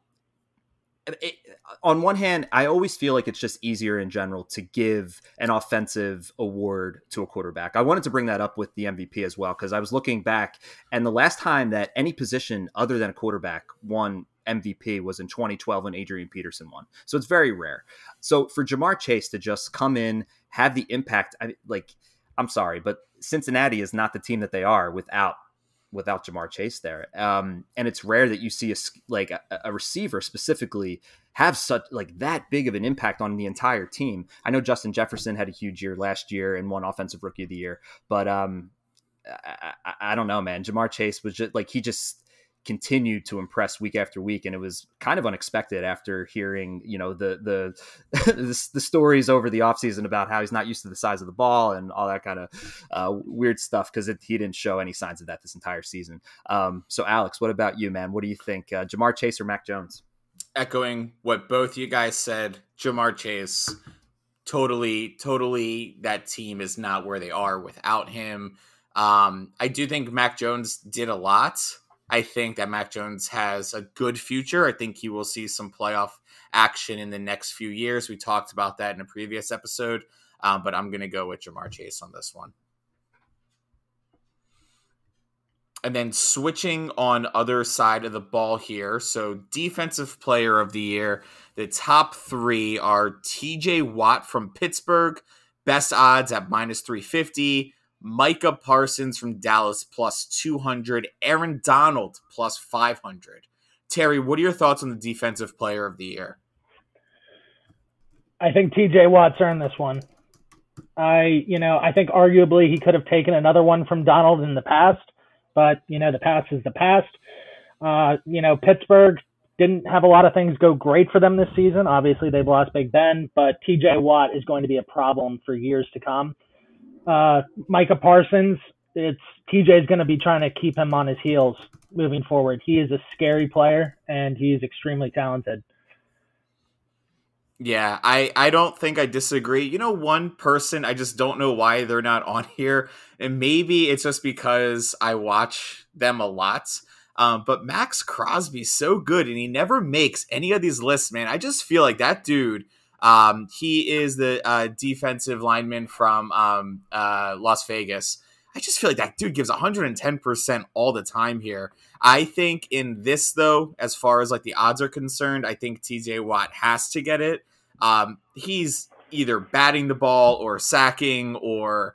it, on one hand, I always feel like it's just easier in general to give an offensive award to a quarterback. I wanted to bring that up with the MVP as well because I was looking back, and the last time that any position other than a quarterback won MVP was in 2012 when Adrian Peterson won. So it's very rare. So for Ja'Marr Chase to just come in, have the impact, I, like, I'm sorry, but Cincinnati is not the team that they are without without Ja'Marr Chase there. Um, and it's rare that you see a like a, a, receiver specifically have such like that big of an impact on the entire team. I know Justin Jefferson had a huge year last year and won Offensive Rookie of the Year, but um, I, I, I don't know, man. Ja'Marr Chase was just like he just continued to impress week after week and it was kind of unexpected after hearing you know the the the, the stories over the offseason about how he's not used to the size of the ball and all that kind of uh, weird stuff because he didn't show any signs of that this entire season. Um, so aleks what about you man? What do you think? Uh, ja'marr chase or mac jones? Echoing what both you guys said ja'marr chase totally totally that team is not where they are without him. Um, i do think mac jones did a lot I think that Mac Jones has a good future. I think he will see some playoff action in the next few years. We talked about that in a previous episode, um, but I'm going to go with Ja'Marr Chase on this one. And then switching on other side of the ball here. So defensive player of the year, the top three are TJ Watt from Pittsburgh, best odds at minus 350. Micah Parsons from Dallas plus 200, Aaron Donald plus 500. Terry, what are your thoughts on the defensive player of the year? I think TJ Watt's earned this one. I, you know, I think arguably he could have taken another one from Donald in the past, but you know the past is the past. Uh, you know Pittsburgh didn't have a lot of things go great for them this season. Obviously, they've lost Big Ben, but T.J. Watt is going to be a problem for years to come. Uh, Micah Parsons, it's TJ is going to be trying to keep him on his heels moving forward. He is a scary player and he's extremely talented. Yeah, I I don't think I disagree. You know, one person I just don't know why they're not on here, and maybe it's just because I watch them a lot. Um, but Maxx Crosby's so good, and he never makes any of these lists, man. I just feel like that dude. Um, he is the uh, defensive lineman from um, uh, Las Vegas. I just feel like that dude gives 110% all the time here. I think in this, though, as far as like the odds are concerned, I think TJ Watt has to get it. Um, he's either batting the ball or sacking or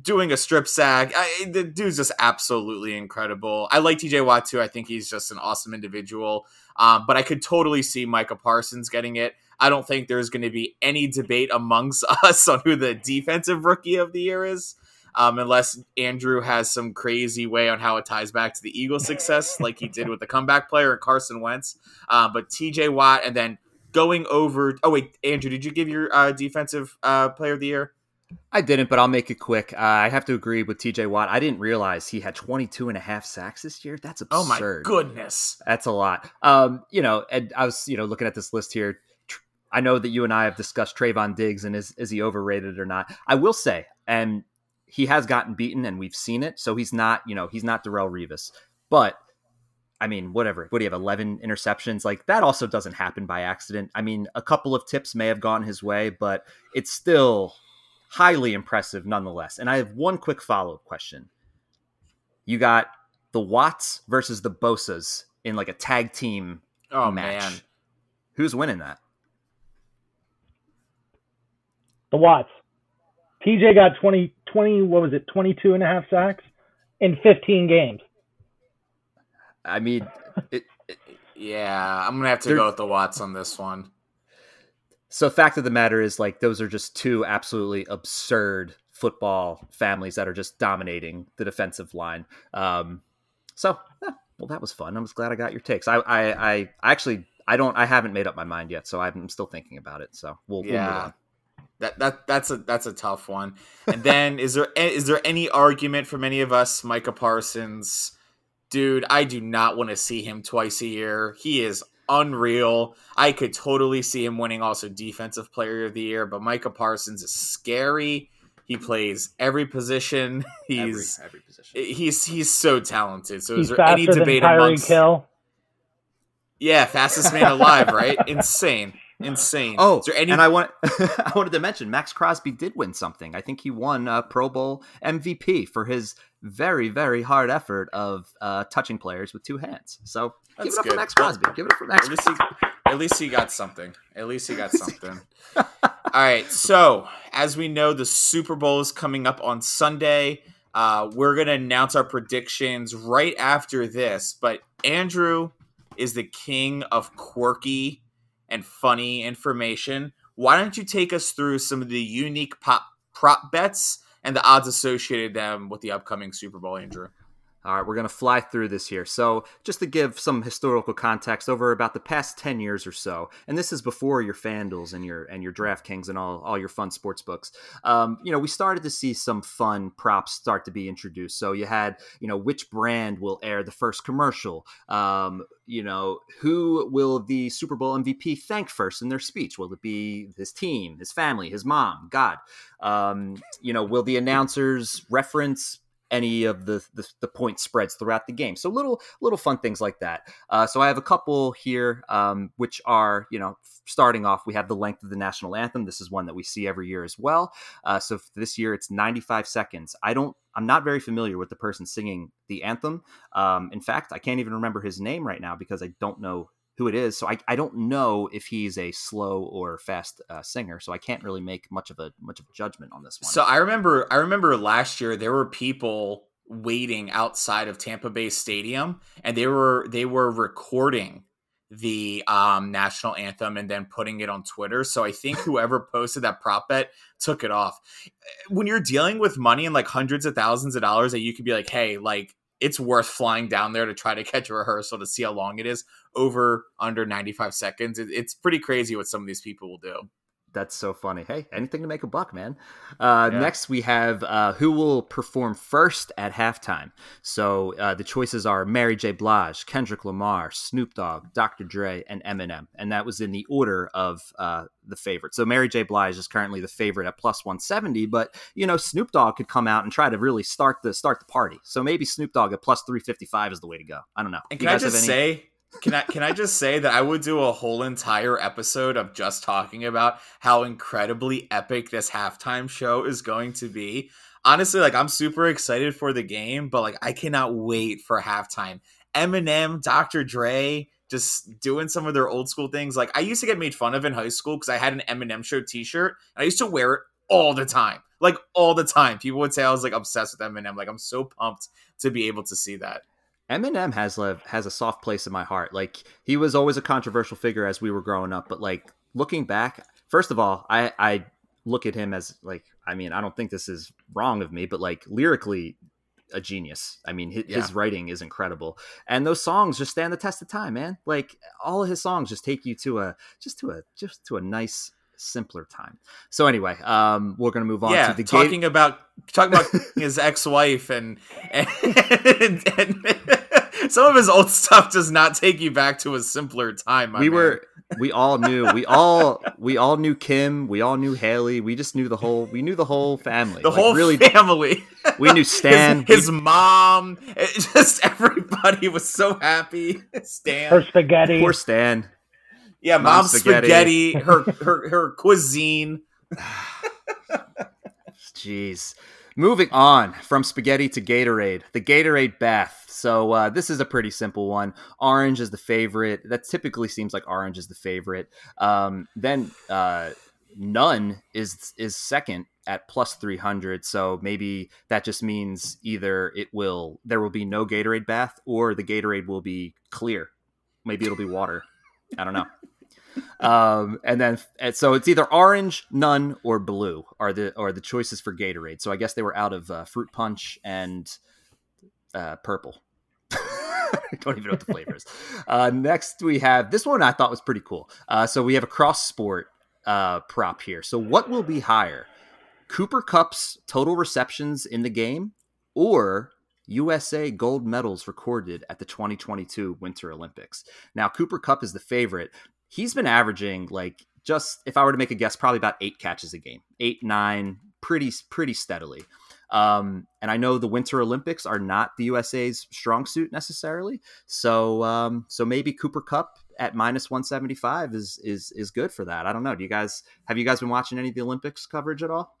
doing a strip sack. I, the dude's just absolutely incredible. I like TJ Watt too. I think he's just an awesome individual. Um, but I could totally see Micah Parsons getting it. I don't think there's going to be any debate amongst us on who the defensive rookie of the year is. Um, unless Andrew has some crazy way on how it ties back to the Eagles' success, like he did with the comeback player and Carson Wentz. Uh, but TJ Watt, and then going over. Oh wait, Andrew, did you give your uh, defensive uh, player of the year? I didn't, but I'll make it quick. Uh, I have to agree with TJ Watt. I didn't realize he had 22 and a half sacks this year. That's absurd. Oh my goodness. That's a lot. Um, you know, and I was, you know, looking at this list here. I know that you and I have discussed Trevon Diggs and is is he overrated or not? I will say, and he has gotten beaten and we've seen it, so he's not, you know, he's not Darrelle Revis. But I mean, whatever. What do you have? 11 interceptions? Like that also doesn't happen by accident. I mean, a couple of tips may have gone his way, but it's still highly impressive nonetheless. And I have one quick follow up question. You got the Watts versus the Bosa's in like a tag team oh, match. Man. Who's winning that? The Watts. TJ got 20, 20, what was it, 22 and a half sacks in 15 games. I mean, it, it, yeah, I'm going to have to go with the Watts on this one. So, fact of the matter is, like, those are just two absolutely absurd football families that are just dominating the defensive line. Um, so, yeah, well, that was fun. I was glad I got your takes. I, I, I actually, I don't, I haven't made up my mind yet, so I'm still thinking about it. So we'll, yeah. We'll move on. That, that that's a that's a tough one. And then is there is there any argument from any of us, Micah Parsons? Dude, I do not want to see him twice a year. He is unreal. I could totally see him winning also defensive player of the year, but Micah Parsons is scary. He plays every position. He's every, every position. He's he's so talented. So he's is there any debate amongst Kill. Yeah, fastest man alive, right? Insane. Insane. Oh, any- and I want I wanted to mention Maxx Crosby did win something. I think he won a Pro Bowl MVP for his very very hard effort of uh, touching players with two hands. So That's give it up good. for Maxx Crosby. Give it up for Maxx. At least, he, at least he got something. At least he got something. All right. So as we know, the Super Bowl is coming up on Sunday. Uh, we're gonna announce our predictions right after this. But Andrew is the king of quirky and funny information, why don't you take us through some of the unique pop prop bets and the odds associated them with the upcoming Super Bowl, Andrew? All right, we're going to fly through this here. So, just to give some historical context, over about the past 10 years or so, and this is before your FanDuels and your and your DraftKings and all, all your fun sports books, um, you know, we started to see some fun props start to be introduced. So, you had, you know, which brand will air the first commercial? Um, you know, who will the Super Bowl MVP thank first in their speech? Will it be his team, his family, his mom, God? Um, you know, will the announcers reference any of the, the, the point spreads throughout the game. So little little fun things like that. Uh, so I have a couple here, um, which are you know starting off. We have the length of the national anthem. This is one that we see every year as well. Uh, so this year it's 95 seconds. I don't. I'm not very familiar with the person singing the anthem. Um, in fact, I can't even remember his name right now because I don't know who it is. So I, I don't know if he's a slow or fast uh, singer. So I can't really make much of a much of a judgment on this one. So I remember I remember last year there were people waiting outside of Tampa Bay Stadium and they were they were recording the um, national anthem and then putting it on Twitter. So I think whoever posted that prop bet took it off. When you're dealing with money and like hundreds of thousands of dollars that you could be like, hey, like it's worth flying down there to try to catch a rehearsal to see how long it is over under 95 seconds. It, it's pretty crazy what some of these people will do. That's so funny. Hey, anything to make a buck, man. Uh, yeah. Next, we have uh, who will perform first at halftime. So uh, the choices are Mary J. Blige, Kendrick Lamar, Snoop Dogg, Dr. Dre, and Eminem. And that was in the order of uh, the favorite. So Mary J. Blige is currently the favorite at plus 170, but you know Snoop Dogg could come out and try to really start the start the party. So maybe Snoop Dogg at plus 355 is the way to go. I don't know. And can I just any- say can I can I just say that I would do a whole entire episode of just talking about how incredibly epic this halftime show is going to be. Honestly, like I'm super excited for the game, but like I cannot wait for halftime. Eminem, Dr. Dre, just doing some of their old school things. Like I used to get made fun of in high school because I had an Eminem show T-shirt. And I used to wear it all the time, like all the time. People would say I was like obsessed with Eminem. Like I'm so pumped to be able to see that. Eminem has like has a soft place in my heart. Like he was always a controversial figure as we were growing up, but like looking back, first of all, I I look at him as like I mean, I don't think this is wrong of me, but like lyrically a genius. I mean, his, yeah. his, writing is incredible, and those songs just stand the test of time, man. Like all of his songs just take you to a just to a just to a nice simpler time. So anyway, um, we're gonna move on yeah, to the talking about talking about his ex-wife and and, and, and some of his old stuff does not take you back to a simpler time. we man. were, we all knew, we all, we all knew Kim, we all knew Hailie. we just knew the whole, we knew the whole family, the like, whole really, family. We knew Stan, his, his mom, just everybody was so happy. Stan, her spaghetti, poor Stan. Yeah, mom's, spaghetti. spaghetti, her her her cuisine. Jeez. Moving on from spaghetti to Gatorade, the Gatorade bath. So uh, this is a pretty simple one. Orange is the favorite. That typically seems like orange is the favorite. Um, then uh, none is is second at plus 300 so maybe that just means either it will there will be no gatorade bath or the gatorade will be clear maybe it'll be water i don't know um, and then and so it's either orange, none, or blue are the are the choices for Gatorade. So I guess they were out of uh, fruit punch and uh, purple. I don't even know what the flavor is. Uh, next, we have this one I thought was pretty cool. Uh, so we have a cross sport uh, prop here. So what will be higher? Cooper Kupp's total receptions in the game or USA gold medals recorded at the 2022 Winter Olympics. Now, Cooper Kupp is the favorite, he's been averaging like just if I were to make a guess, probably about eight catches a game, eight nine, pretty pretty steadily. Um, and I know the Winter Olympics are not the USA's strong suit necessarily, so um, so maybe Cooper Kupp at minus one seventy five is is is good for that. I don't know. Do you guys have you guys been watching any of the Olympics coverage at all?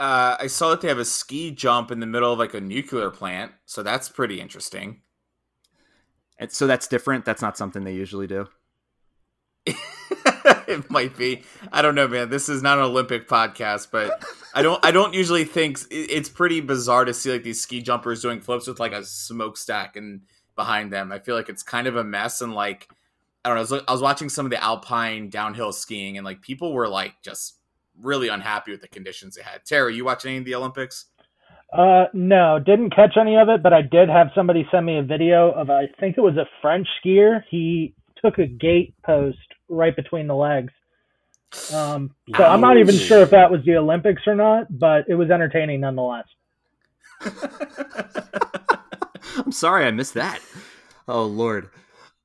Uh, I saw that they have a ski jump in the middle of like a nuclear plant, so that's pretty interesting. And so that's different. That's not something they usually do. it might be. I don't know, man. This is not an Olympic podcast, but I don't. I don't usually think it's pretty bizarre to see like these ski jumpers doing flips with like a smokestack and behind them. I feel like it's kind of a mess and like I don't know. I was, I was watching some of the alpine downhill skiing and like people were like just really unhappy with the conditions they had. Terry, you watching any of the Olympics? Uh, no, didn't catch any of it, but I did have somebody send me a video of I think it was a French skier. He took a gate post right between the legs. Um, so Ouch. I'm not even sure if that was the Olympics or not, but it was entertaining nonetheless. I'm sorry I missed that. Oh Lord.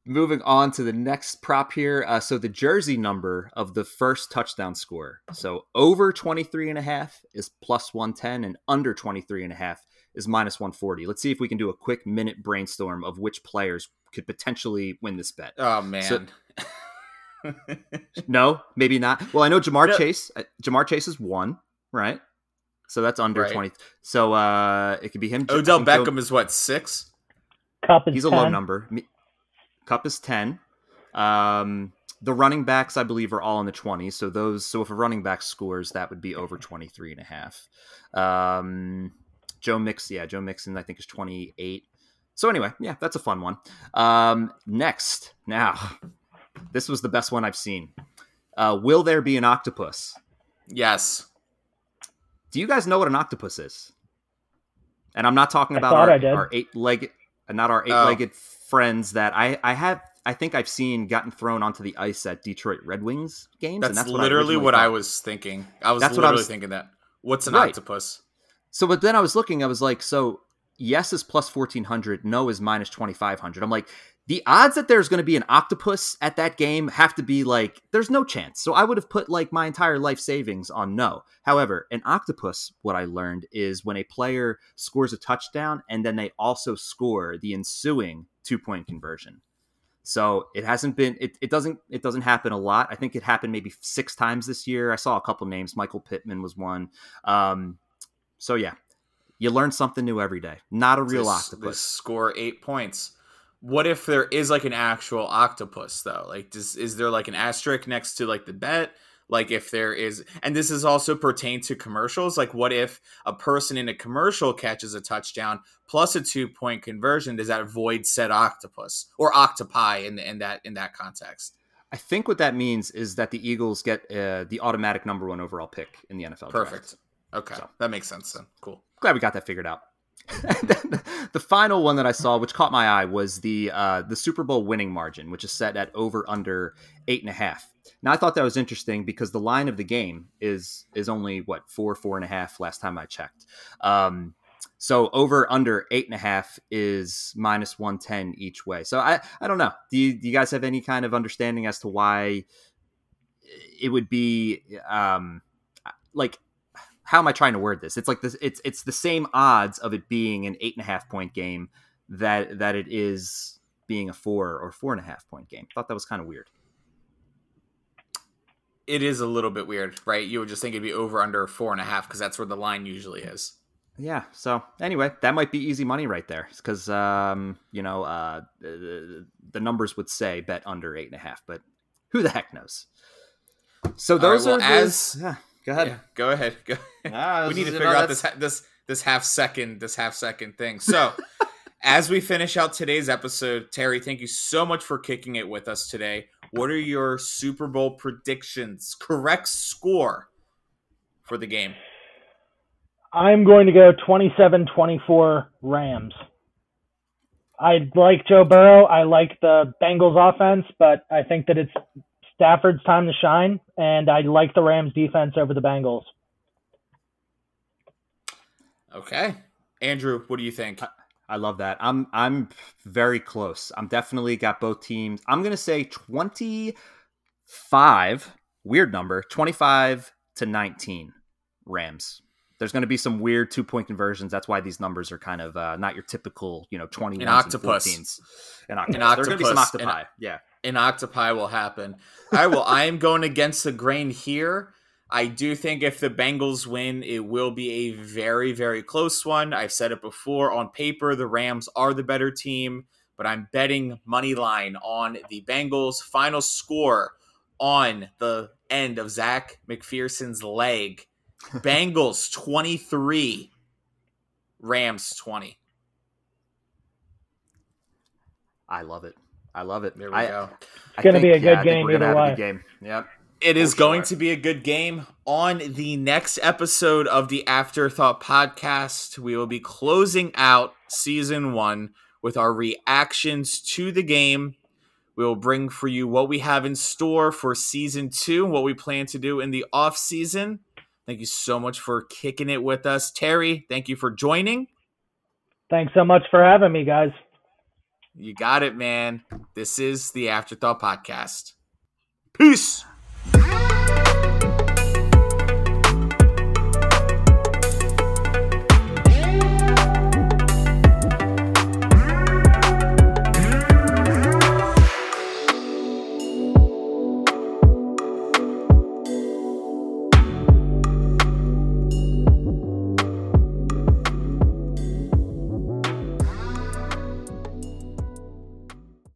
Moving on to the next prop here. Uh, so the jersey number of the first touchdown score. So over 23 and a half is plus 110 and under 23 and a half is minus 140. Let's see if we can do a quick minute brainstorm of which players could potentially win this bet. Oh man. So, no, maybe not. Well, I know Ja'Marr no. Chase. Uh, Ja'Marr Chase is one, right? So that's under right. 20. So uh it could be him. Odell Beckham Joe, is what, 6? Kupp is He's 10. a low number. Kupp is 10. Um the running backs, I believe, are all in the 20s. So those, so if a running back scores, that would be over 23 and a half. Um, Joe Mix, yeah, Joe Mixon, I think is 28. So anyway, yeah, that's a fun one. Um, next, now, this was the best one I've seen. Uh, will there be an octopus? Yes. Do you guys know what an octopus is? and I'm not talking I about our, I did. our eight not our oh. eight legged friends that I I have. I think I've seen gotten thrown onto the ice at Detroit Red Wings games. That's, and that's literally what what I, was thinking. I was That's what I was- thinking that. What's an Right. octopus? So, but then I was looking. I was like, so yes is plus fourteen hundred. No is minus twenty five hundred. I'm like, the odds that there's going to be an octopus at that game have to be like, there's no chance. So I would have put like my entire life savings on no. However, an octopus, what I learned is when a player scores a touchdown and then they also score the ensuing two point conversion. So it hasn't been it, it doesn't it doesn't happen a lot. I think it happened maybe six times this year. I saw a couple names. Michael Pittman was one. Um, so yeah, you learn something new every day. Not a real octopus. score eight points. What if there is like an actual octopus though? Like, does is there like an asterisk next to like the bet? Like, if there is, and this is also pertain to commercials. Like, what if a person in a commercial catches a touchdown plus a two point conversion? Does that void said octopus or octopi in the, in that in that context? I think what that means is that the Eagles get uh, the automatic number one overall pick in the NFL. draft. Perfect. Okay, So. that makes sense then. Cool. glad we got that figured out. The final one that I saw, which caught my eye, was the uh, the Super Bowl winning margin, which is set at over under eight and a half. Now I thought that was interesting because the line of the game is is only what four four and a half last time I checked. Um, so over under eight and a half is minus one ten each way. So I I don't know. Do you, do you guys have any kind of understanding as to why it would be um, like how am I trying to word this? It's like this. It's it's the same odds of it being an eight and a half point game that that it is being a four or four and a half point game. Thought that was kind of weird. It is a little bit weird, right? You would just think it'd be over under four and a half because that's where the line usually is. Yeah. So anyway, that might be easy money right there because um, you know uh, the, the numbers would say bet under eight and a half, but who the heck knows? So All right, those well, are as- yeah, go ahead. Yeah, go ahead. Go. Ah, we need to figure out this that's- ha- this this half second this half second thing. So, as we finish out today's episode, Terry, thank you so much for kicking it with us today. What are your Super Bowl predictions? Correct score for the game. I'm going to go 27-24 Rams. I like Joe Burrow. I like the Bengals offense, but I think that it's Stafford's time to shine, and I like the Rams defense over the Bengals. Okay, Andrew, what do you think? I love that. I'm I'm very close. I'm definitely got both teams. I'm gonna say 25. Weird number. 25 to 19. Rams. There's going to be some weird two point conversions. That's why these numbers are kind of uh, not your typical, you know, 20 An octopus. and 14s. An octopus. An There are going to be some octopus. An- octopi. yeah. An octopi will happen. I will. I am going against the grain here. I do think if the Bengals win, it will be a very, very close one. I've said it before. On paper, the Rams are the better team, but I'm betting money line on the Bengals. Final score on the end of Zach McPherson's leg: Bengals 23, Rams 20. I love it. I love it. There we I, go. I gonna be a good yeah, I game either have a way. good game. Yep. It is For going sure. to be a good game. On the next episode of the Afterthought podcast, we will be closing out season one with our reactions to the game. We will bring for you what we have in store for season two, what we plan to do in the off season. Thank you so much for kicking it with us. Terry, thank you for joining. Thanks so much for having me, guys. You got it, man. This is the Afterthought podcast. Peace.